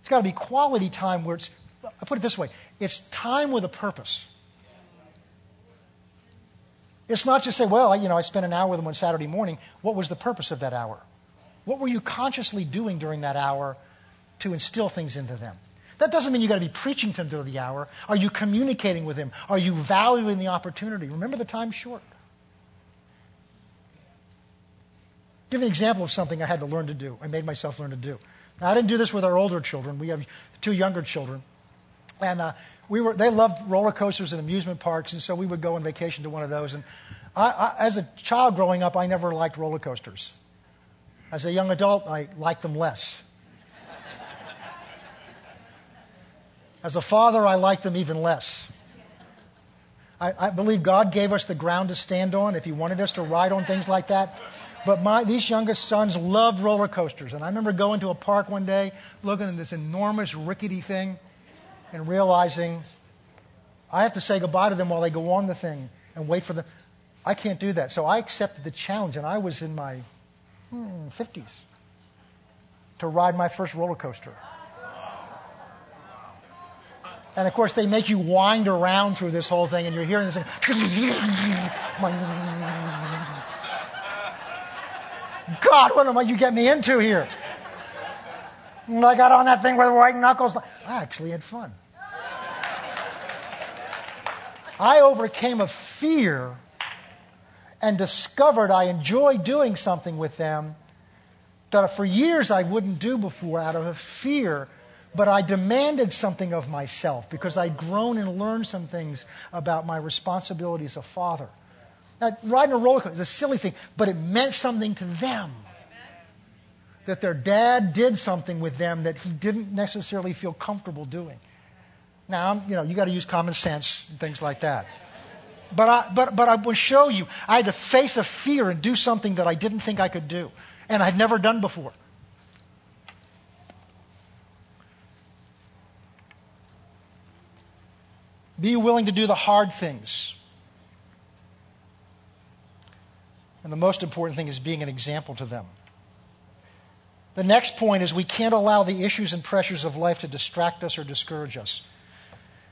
Speaker 1: It's got to be quality time where it's, I put it this way, it's time with a purpose. It's not just say, well, you know, I spent an hour with them on Saturday morning. What was the purpose of that hour? What were you consciously doing during that hour to instill things into them? That doesn't mean you've got to be preaching to them through the hour. Are you communicating with them? Are you valuing the opportunity? Remember, the time's short. Give an example of something I had to learn to do. I made myself learn to do. Now, I didn't do this with our older children. We have two younger children. And uh, we were, they loved roller coasters and amusement parks, and so we would go on vacation to one of those. And I, I, as a child growing up, I never liked roller coasters. As a young adult, I liked them less. As a father, I like them even less. I, I, believe God gave us the ground to stand on if He wanted us to ride on things like that. But my, these youngest sons loved roller coasters. And I remember going to a park one day, looking at this enormous rickety thing, and realizing I have to say goodbye to them while they go on the thing and wait for them. I can't do that. So I accepted the challenge, and I was in my hmm, 50s to ride my first roller coaster. And of course, they make you wind around through this whole thing, and you're hearing this thing. God, what am I you get me into here? And I got on that thing with white knuckles. I actually had fun. I overcame a fear and discovered I enjoy doing something with them that for years I wouldn't do before out of a fear but I demanded something of myself because I'd grown and learned some things about my responsibility as a father. Now, riding a roller coaster is a silly thing, but it meant something to them. That their dad did something with them that he didn't necessarily feel comfortable doing. Now, you know, you got to use common sense and things like that. But I, but, but I will show you, I had to face a fear and do something that I didn't think I could do, and I'd never done before. Be willing to do the hard things. And the most important thing is being an example to them. The next point is we can't allow the issues and pressures of life to distract us or discourage us.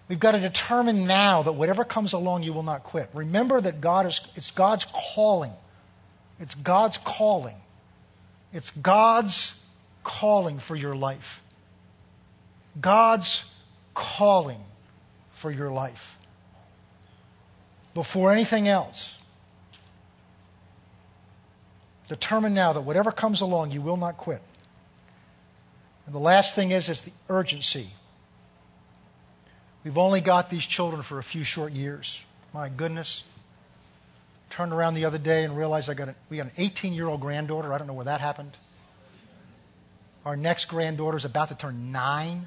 Speaker 1: We've got to determine now that whatever comes along, you will not quit. Remember that God is, it's God's calling. It's God's calling. It's God's calling for your life. God's calling for your life. Before anything else, determine now that whatever comes along, you will not quit. And the last thing is, is the urgency. We've only got these children for a few short years. My goodness. Turned around the other day and realized I got a, we got an 18 year old granddaughter. I don't know where that happened. Our next granddaughter is about to turn nine.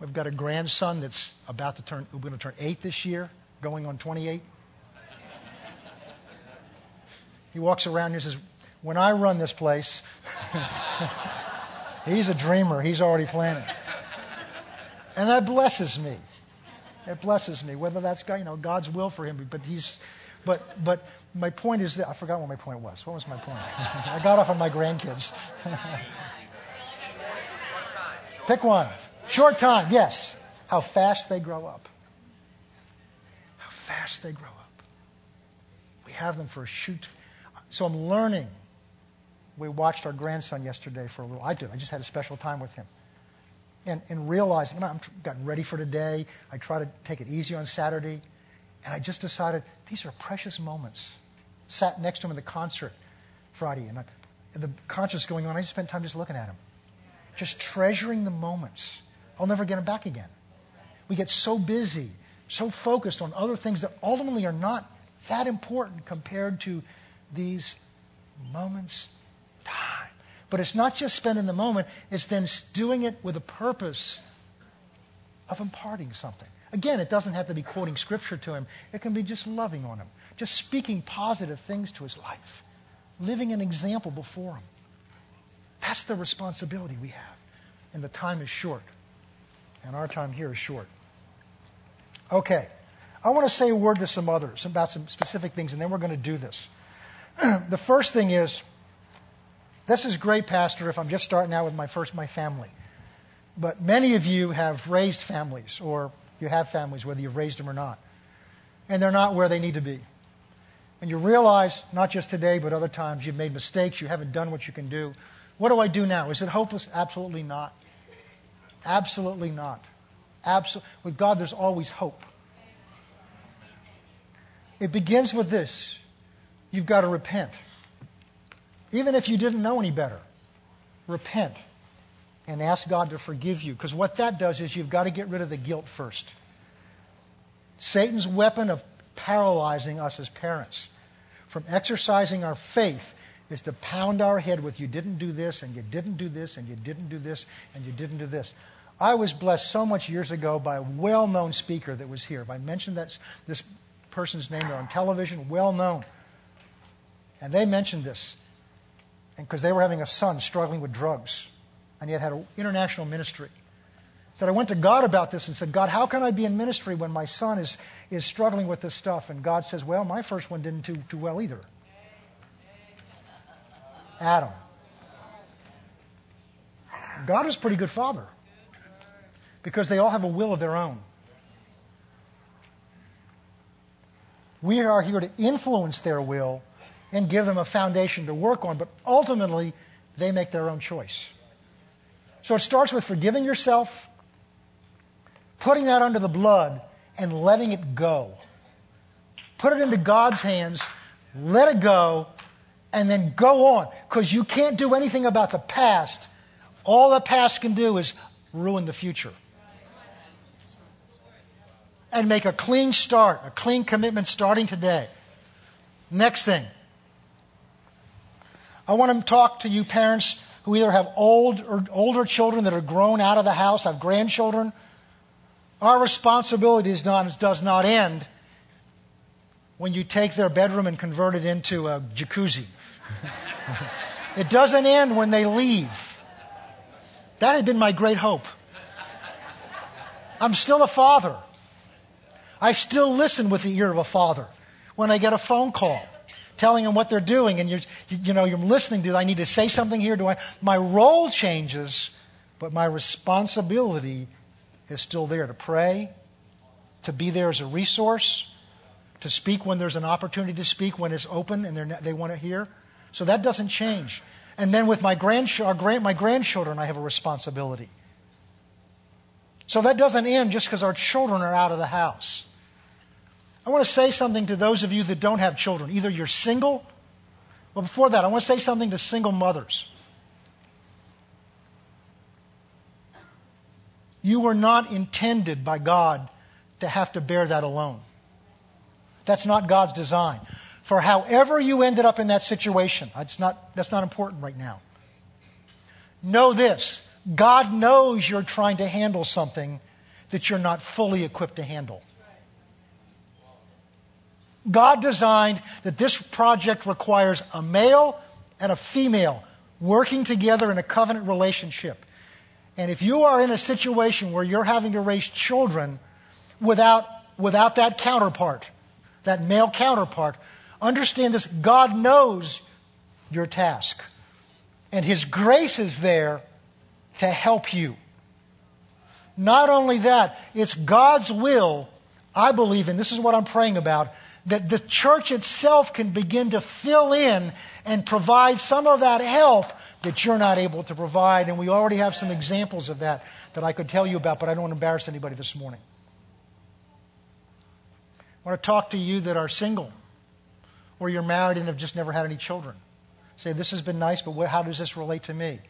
Speaker 1: We've got a grandson that's about to turn, we're going to turn eight this year, going on 28. he walks around and says, When I run this place, he's a dreamer. He's already planning. And that blesses me. It blesses me, whether that's you know, God's will for him. But he's, but, but my point is that I forgot what my point was. What was my point? I got off on my grandkids. Pick one. Short time, yes. How fast they grow up. How fast they grow up. We have them for a shoot. So I'm learning. We watched our grandson yesterday for a little. I did. I just had a special time with him. and, and realizing, I'm gotten ready for today. I try to take it easy on Saturday. And I just decided these are precious moments. Sat next to him in the concert Friday, and, I, and the concert's going on. I just spent time just looking at him, just treasuring the moments. I'll never get them back again. We get so busy, so focused on other things that ultimately are not that important compared to these moments time. But it's not just spending the moment, it's then doing it with a purpose of imparting something. Again, it doesn't have to be quoting scripture to him. It can be just loving on him, just speaking positive things to his life, living an example before him. That's the responsibility we have. And the time is short. And our time here is short. Okay. I want to say a word to some others about some specific things, and then we're going to do this. the first thing is this is great, Pastor, if I'm just starting out with my first my family. But many of you have raised families, or you have families, whether you've raised them or not. And they're not where they need to be. And you realize, not just today, but other times, you've made mistakes, you haven't done what you can do. What do I do now? Is it hopeless? Absolutely not. Absolutely not. Absol- with God, there's always hope. It begins with this you've got to repent. Even if you didn't know any better, repent and ask God to forgive you. Because what that does is you've got to get rid of the guilt first. Satan's weapon of paralyzing us as parents from exercising our faith is to pound our head with you didn't do this and you didn't do this and you didn't do this and you didn't do this. I was blessed so much years ago by a well-known speaker that was here. If I mentioned that this person's name on television, well known. And they mentioned this because they were having a son struggling with drugs, and yet had had an international ministry. Said, I went to God about this and said, God, how can I be in ministry when my son is, is struggling with this stuff? And God says, Well, my first one didn't do too well either. Adam. God is a pretty good father because they all have a will of their own. We are here to influence their will and give them a foundation to work on, but ultimately, they make their own choice. So it starts with forgiving yourself, putting that under the blood, and letting it go. Put it into God's hands, let it go, and then go on. Because you can't do anything about the past. All the past can do is ruin the future. And make a clean start, a clean commitment starting today. Next thing. I want to talk to you parents who either have old or older children that are grown out of the house, have grandchildren. Our responsibility not, does not end when you take their bedroom and convert it into a jacuzzi. it doesn't end when they leave. That had been my great hope. I'm still a father. I still listen with the ear of a father when I get a phone call telling them what they're doing, and you're, you know, you're listening to, I need to say something here. Do I? My role changes, but my responsibility is still there to pray, to be there as a resource, to speak when there's an opportunity to speak, when it's open and they want to hear. So that doesn't change. And then with my, grandch- grand- my grandchildren, I have a responsibility. So that doesn't end just because our children are out of the house. I want to say something to those of you that don't have children. Either you're single, well, before that, I want to say something to single mothers. You were not intended by God to have to bear that alone. That's not God's design. For however you ended up in that situation, not, that's not important right now. Know this God knows you're trying to handle something that you're not fully equipped to handle. God designed that this project requires a male and a female working together in a covenant relationship. And if you are in a situation where you're having to raise children without, without that counterpart, that male counterpart, understand this God knows your task. And His grace is there to help you. Not only that, it's God's will, I believe, and this is what I'm praying about, that the church itself can begin to fill in and provide some of that help that you're not able to provide. And we already have some examples of that that I could tell you about, but I don't want to embarrass anybody this morning. I want to talk to you that are single or you're married and have just never had any children. Say, this has been nice, but how does this relate to me?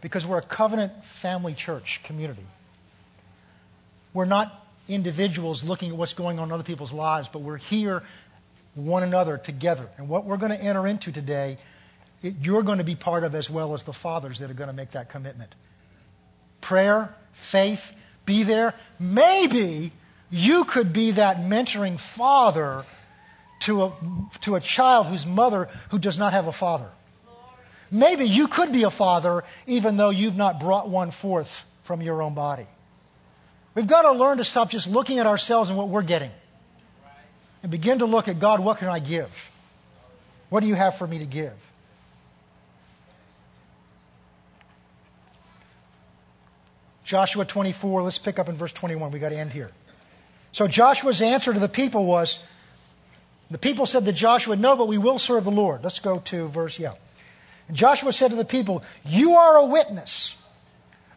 Speaker 1: Because we're a covenant family church community. We're not individuals looking at what's going on in other people's lives, but we're here, one another, together. And what we're going to enter into today, it, you're going to be part of as well as the fathers that are going to make that commitment. Prayer, faith, be there. Maybe you could be that mentoring father to a, to a child whose mother who does not have a father. Maybe you could be a father even though you've not brought one forth from your own body. We've got to learn to stop just looking at ourselves and what we're getting and begin to look at God, what can I give? What do you have for me to give? Joshua 24, let's pick up in verse 21. We've got to end here. So Joshua's answer to the people was, the people said to Joshua, No, but we will serve the Lord. Let's go to verse, yeah. And Joshua said to the people, You are a witness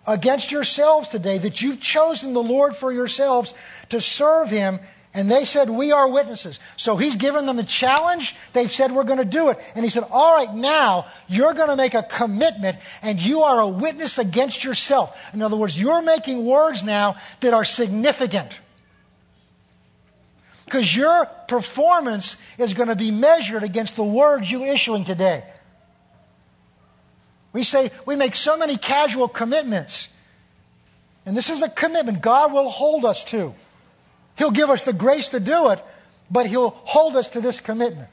Speaker 1: against yourselves today that you've chosen the Lord for yourselves to serve him. And they said, We are witnesses. So he's given them the challenge. They've said, We're going to do it. And he said, All right, now you're going to make a commitment and you are a witness against yourself. In other words, you're making words now that are significant. Because your performance is going to be measured against the words you're issuing today. We say, we make so many casual commitments. And this is a commitment God will hold us to. He'll give us the grace to do it, but He'll hold us to this commitment.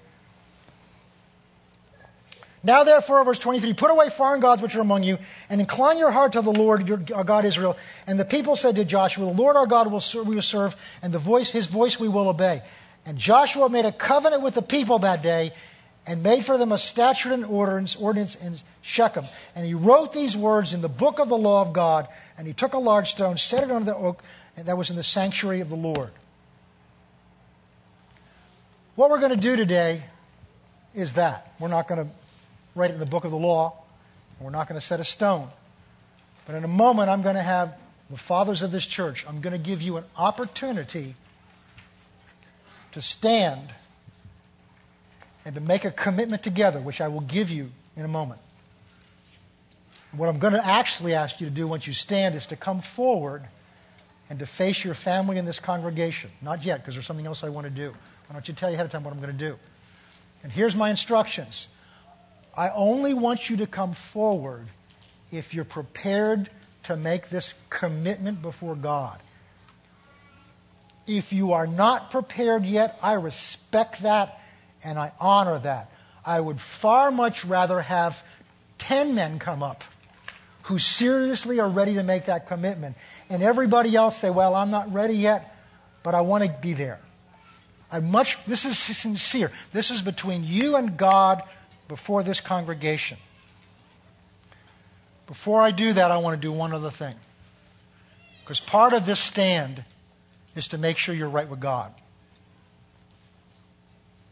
Speaker 1: Now, therefore, verse 23, put away foreign gods which are among you, and incline your heart to the Lord your God Israel. And the people said to Joshua, The Lord our God will serve, we will serve, and the voice, his voice we will obey. And Joshua made a covenant with the people that day, and made for them a statute and ordinance, ordinance in Shechem. And he wrote these words in the book of the law of God, and he took a large stone, set it under the oak, and that was in the sanctuary of the Lord. What we're going to do today is that. We're not going to write it in the book of the law. We're not going to set a stone. But in a moment, I'm going to have the fathers of this church, I'm going to give you an opportunity to stand and to make a commitment together, which I will give you in a moment. What I'm going to actually ask you to do once you stand is to come forward and to face your family in this congregation. Not yet, because there's something else I want to do. I want you tell you ahead of time what I'm going to do. And here's my instructions. I only want you to come forward if you're prepared to make this commitment before God. If you are not prepared yet, I respect that and I honor that. I would far much rather have 10 men come up who seriously are ready to make that commitment and everybody else say, well, I'm not ready yet, but I want to be there. I much, this is sincere. This is between you and God before this congregation. Before I do that, I want to do one other thing. Because part of this stand is to make sure you're right with God.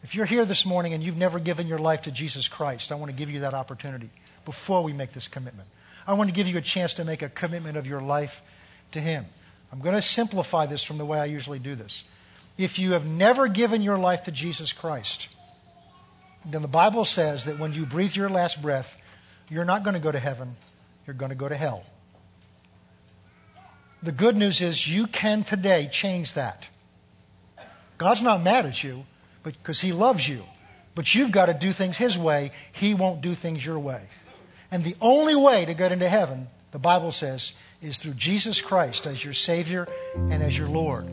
Speaker 1: If you're here this morning and you've never given your life to Jesus Christ, I want to give you that opportunity before we make this commitment. I want to give you a chance to make a commitment of your life to Him. I'm going to simplify this from the way I usually do this. If you have never given your life to Jesus Christ, then the Bible says that when you breathe your last breath, you're not going to go to heaven, you're going to go to hell. The good news is you can today change that. God's not mad at you because He loves you. But you've got to do things His way. He won't do things your way. And the only way to get into heaven, the Bible says, is through Jesus Christ as your Savior and as your Lord.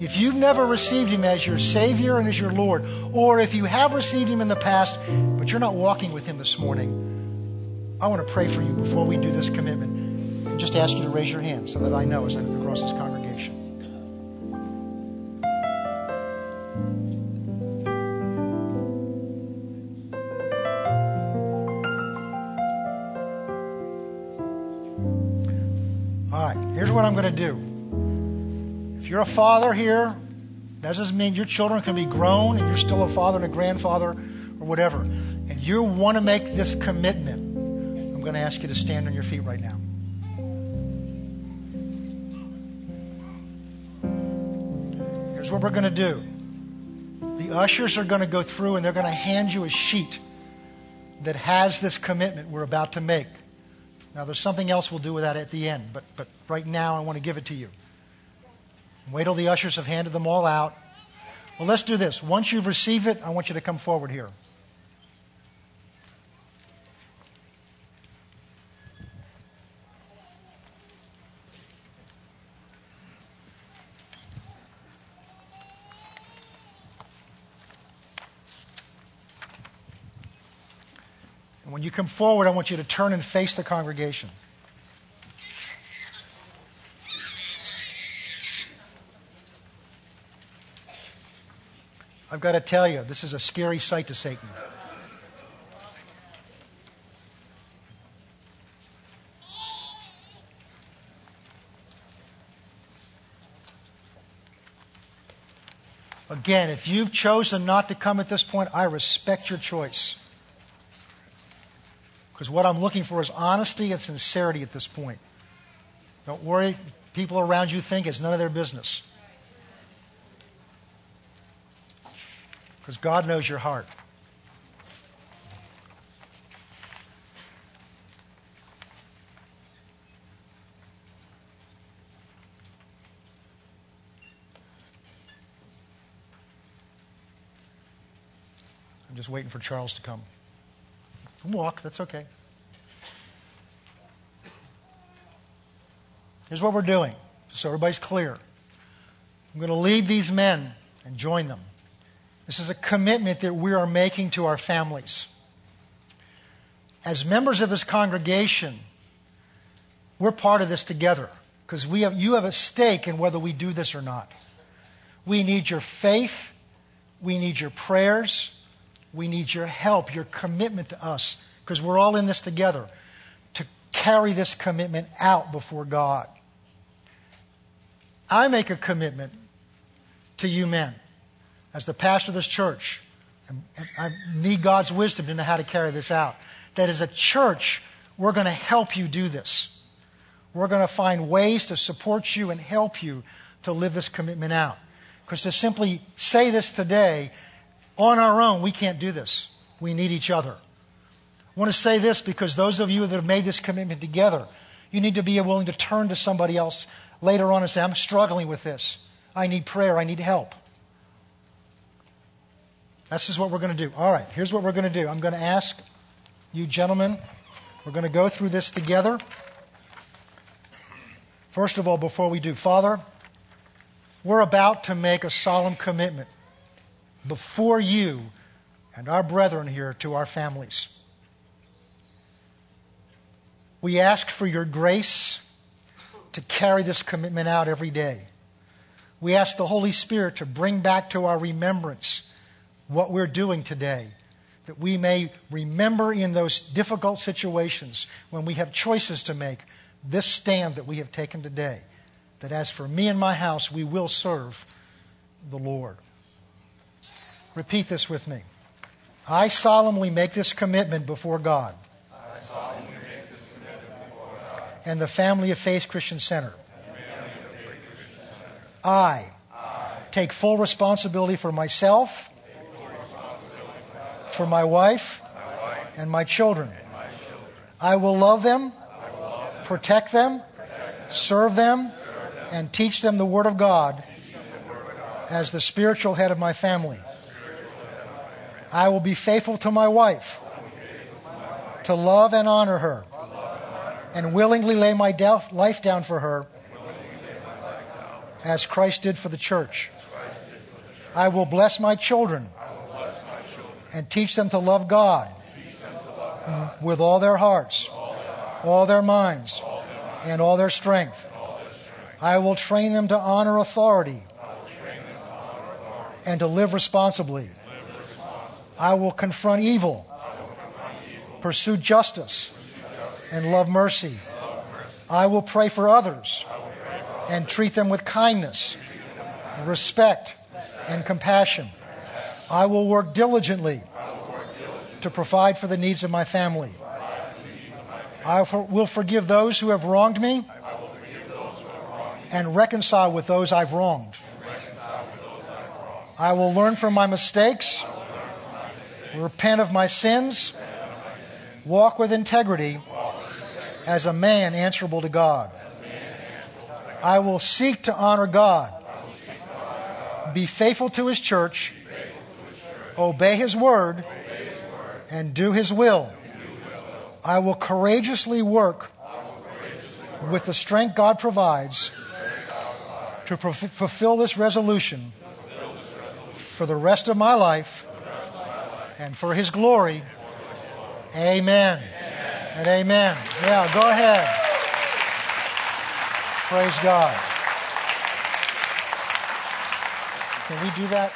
Speaker 1: If you've never received Him as your Savior and as your Lord, or if you have received Him in the past, but you're not walking with Him this morning, I want to pray for you before we do this commitment and just ask you to raise your hand so that I know as I look across this congregation. All right, here's what I'm going to do you're a father here, that doesn't mean your children can be grown and you're still a father and a grandfather or whatever. And you want to make this commitment. I'm going to ask you to stand on your feet right now. Here's what we're going to do the ushers are going to go through and they're going to hand you a sheet that has this commitment we're about to make. Now, there's something else we'll do with that at the end, but, but right now I want to give it to you. Wait till the ushers have handed them all out. Well, let's do this. Once you've received it, I want you to come forward here. And when you come forward, I want you to turn and face the congregation. I've got to tell you, this is a scary sight to Satan. Again, if you've chosen not to come at this point, I respect your choice. Because what I'm looking for is honesty and sincerity at this point. Don't worry, people around you think it's none of their business. Because God knows your heart. I'm just waiting for Charles to come. Walk, that's okay. Here's what we're doing, so everybody's clear. I'm going to lead these men and join them. This is a commitment that we are making to our families. As members of this congregation, we're part of this together because we have, you have a stake in whether we do this or not. We need your faith. We need your prayers. We need your help, your commitment to us, because we're all in this together to carry this commitment out before God. I make a commitment to you men as the pastor of this church. I need God's wisdom to know how to carry this out. That as a church, we're going to help you do this. We're going to find ways to support you and help you to live this commitment out. Because to simply say this today on our own, we can't do this. We need each other. I want to say this because those of you that have made this commitment together, you need to be willing to turn to somebody else later on and say, I'm struggling with this. I need prayer. I need help. That's just what we're going to do. All right, here's what we're going to do. I'm going to ask you gentlemen, we're going to go through this together. First of all, before we do, Father, we're about to make a solemn commitment before you and our brethren here to our families. We ask for your grace to carry this commitment out every day. We ask the Holy Spirit to bring back to our remembrance what we're doing today, that we may remember in those difficult situations when we have choices to make this stand that we have taken today. That as for me and my house, we will serve the Lord. Repeat this with me. I solemnly make this commitment before God. And the Family of Faith Christian Center. I take full responsibility for myself, for my wife, and my children. I will love them, protect them, serve them, and teach them the Word of God as the spiritual head of my family. I will be faithful to my wife, to love and honor her, and willingly lay my life down for her as Christ did for the church. I will bless my children and teach them to love God with all their hearts, all their minds, and all their strength. I will train them to honor authority and to live responsibly. I will confront evil, pursue justice, and love mercy. I will pray for others and treat them with kindness, respect, and compassion. I will work diligently to provide for the needs of my family. I will forgive those who have wronged me and reconcile with those I've wronged. I will learn from my mistakes, repent of my sins, walk with integrity as a man answerable to God. I will seek to honor God, be faithful to His church, obey His word, and do His will. I will courageously work with the strength God provides to fulfill this resolution for the rest of my life and for His glory. Amen. And amen. Yeah, go ahead. Praise God. Can we do that?